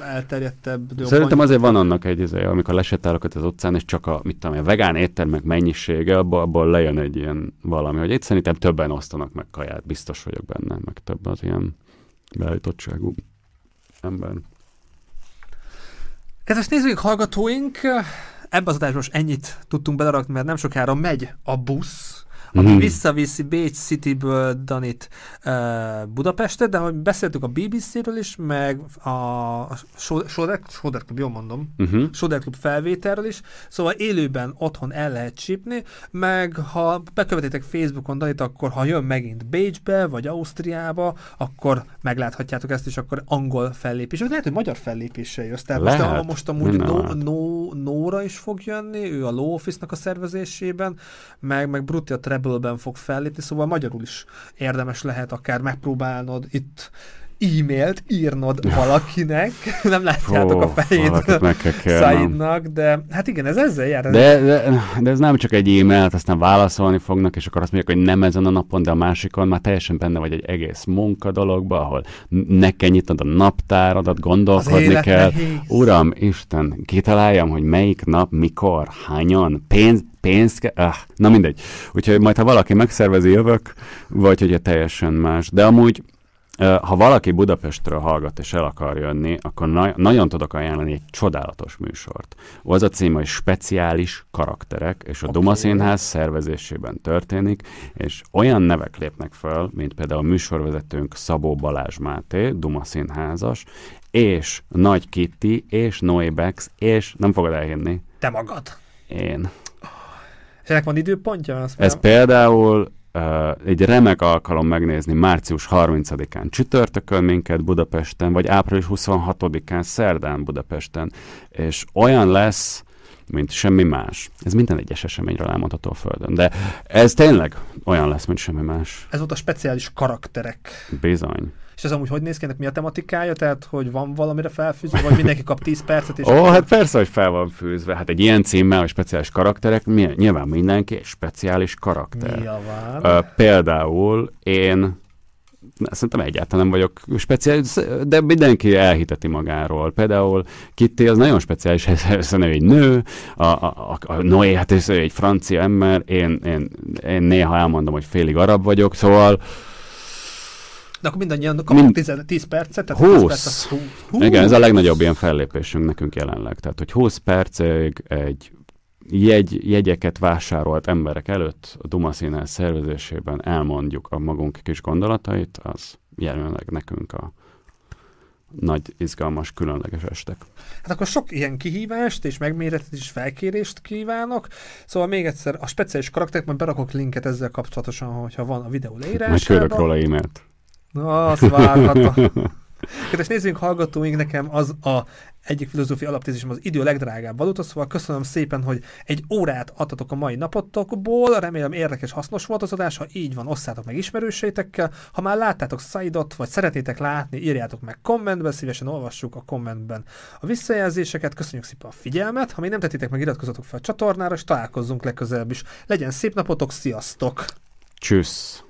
elterjedtebb. Szerintem azért van annak egy, izé, amikor lesétálok az utcán, és csak a, mit tudom, a vegán éttermek mennyisége, abból, abból lejön egy ilyen valami, hogy itt szerintem többen osztanak meg kaját, biztos vagyok benne, meg több az ilyen beállítottságú ember. Kedves nézőink, hallgatóink, ebbe az adásban ennyit tudtunk belerakni, mert nem sokára megy a busz, ami mm. visszaviszi Bécs Cityből Danit uh, Budapestet, de ahogy beszéltük a BBC-ről is, meg a Soder, Soder Club, jól mondom, uh-huh. Soder Club felvételről is, szóval élőben otthon el lehet csípni, meg ha bekövetitek Facebookon Danit, akkor ha jön megint Bécsbe, vagy Ausztriába, akkor megláthatjátok ezt, és akkor angol fellépés, lehet, hogy magyar fellépéssel jössz. Tehát most, most amúgy no, no, Nóra is fog jönni, ő a Law Office-nak a szervezésében, meg, meg Brutti a Treble-ben fog fellépni, szóval magyarul is érdemes lehet akár megpróbálnod itt e-mailt írnod [laughs] valakinek, [laughs] nem látjátok a fejét [laughs] Saidnak, de hát igen, ez ezzel jár. De, de, de ez nem csak egy e-mailt, aztán válaszolni fognak, és akkor azt mondják, hogy nem ezen a napon, de a másikon már teljesen benne vagy egy egész munka dologba, ahol ne kell nyitnod a naptáradat, gondolkodni kell. Nehéz. Uram, Isten, kitaláljam, hogy melyik nap, mikor, hányan, pénz, pénz kell, ah, na mindegy. Úgyhogy majd, ha valaki megszervezi, jövök, vagy hogy teljesen más. De amúgy ha valaki Budapestről hallgat és el akar jönni, akkor na- nagyon tudok ajánlani egy csodálatos műsort. Az a cím, hogy speciális karakterek, és a okay. Duma Színház szervezésében történik, és olyan nevek lépnek föl, mint például a műsorvezetőnk Szabó Balázs Máté, Duma Színházas, és Nagy Kitty, és Noé Bex, és nem fogod elhinni. Te magad. Én. És ennek van időpontja? Ez például egy remek alkalom megnézni március 30-án csütörtökön minket Budapesten, vagy április 26-án szerdán Budapesten, és olyan lesz, mint semmi más. Ez minden egyes eseményről elmondható a Földön. De ez tényleg olyan lesz, mint semmi más. Ez volt a speciális karakterek. Bizony. És ez amúgy hogy néz ki, ennek mi a tematikája? Tehát, hogy van valamire felfűzve, vagy mindenki kap 10 percet? Ó, oh, hát persze, hogy fel van fűzve. Hát egy ilyen címmel, hogy speciális karakterek, nyilván mindenki egy speciális karakter. Nyilván. Uh, például én szerintem egyáltalán nem vagyok speciális, de mindenki elhiteti magáról. Például Kitty az nagyon speciális, hiszen ő egy nő, a, a, a Noé, hát ez egy francia ember, én, én, én néha elmondom, hogy félig arab vagyok, szóval de akkor mindannyian kapunk Mind... 10, 10 percet? Tehát 20. 20 perc 20. Igen, ez a legnagyobb ilyen fellépésünk nekünk jelenleg. Tehát, hogy 20 percig egy jegy, jegyeket vásárolt emberek előtt a Duma Színház szervezésében elmondjuk a magunk kis gondolatait, az jelenleg nekünk a nagy, izgalmas, különleges estek. Hát akkor sok ilyen kihívást és megméretet és felkérést kívánok. Szóval még egyszer a speciális karakterek, majd berakok linket ezzel kapcsolatosan, hogyha van a videó leírásában. Majd küldök róla e-mailt. Na, azt várhatom. [laughs] Kedves nézzünk, hallgatóink, nekem az a egyik filozófia alaptézisem az idő legdrágább valuta, szóval köszönöm szépen, hogy egy órát adtatok a mai napotokból, remélem érdekes, hasznos volt az adás, ha így van, osszátok meg ismerőseitekkel, ha már láttátok Saidot, vagy szeretnétek látni, írjátok meg kommentben, szívesen olvassuk a kommentben a visszajelzéseket, köszönjük szépen a figyelmet, ha még nem tettétek meg, iratkozzatok fel a csatornára, és találkozzunk legközelebb is. Legyen szép napotok, sziasztok! Tschüss!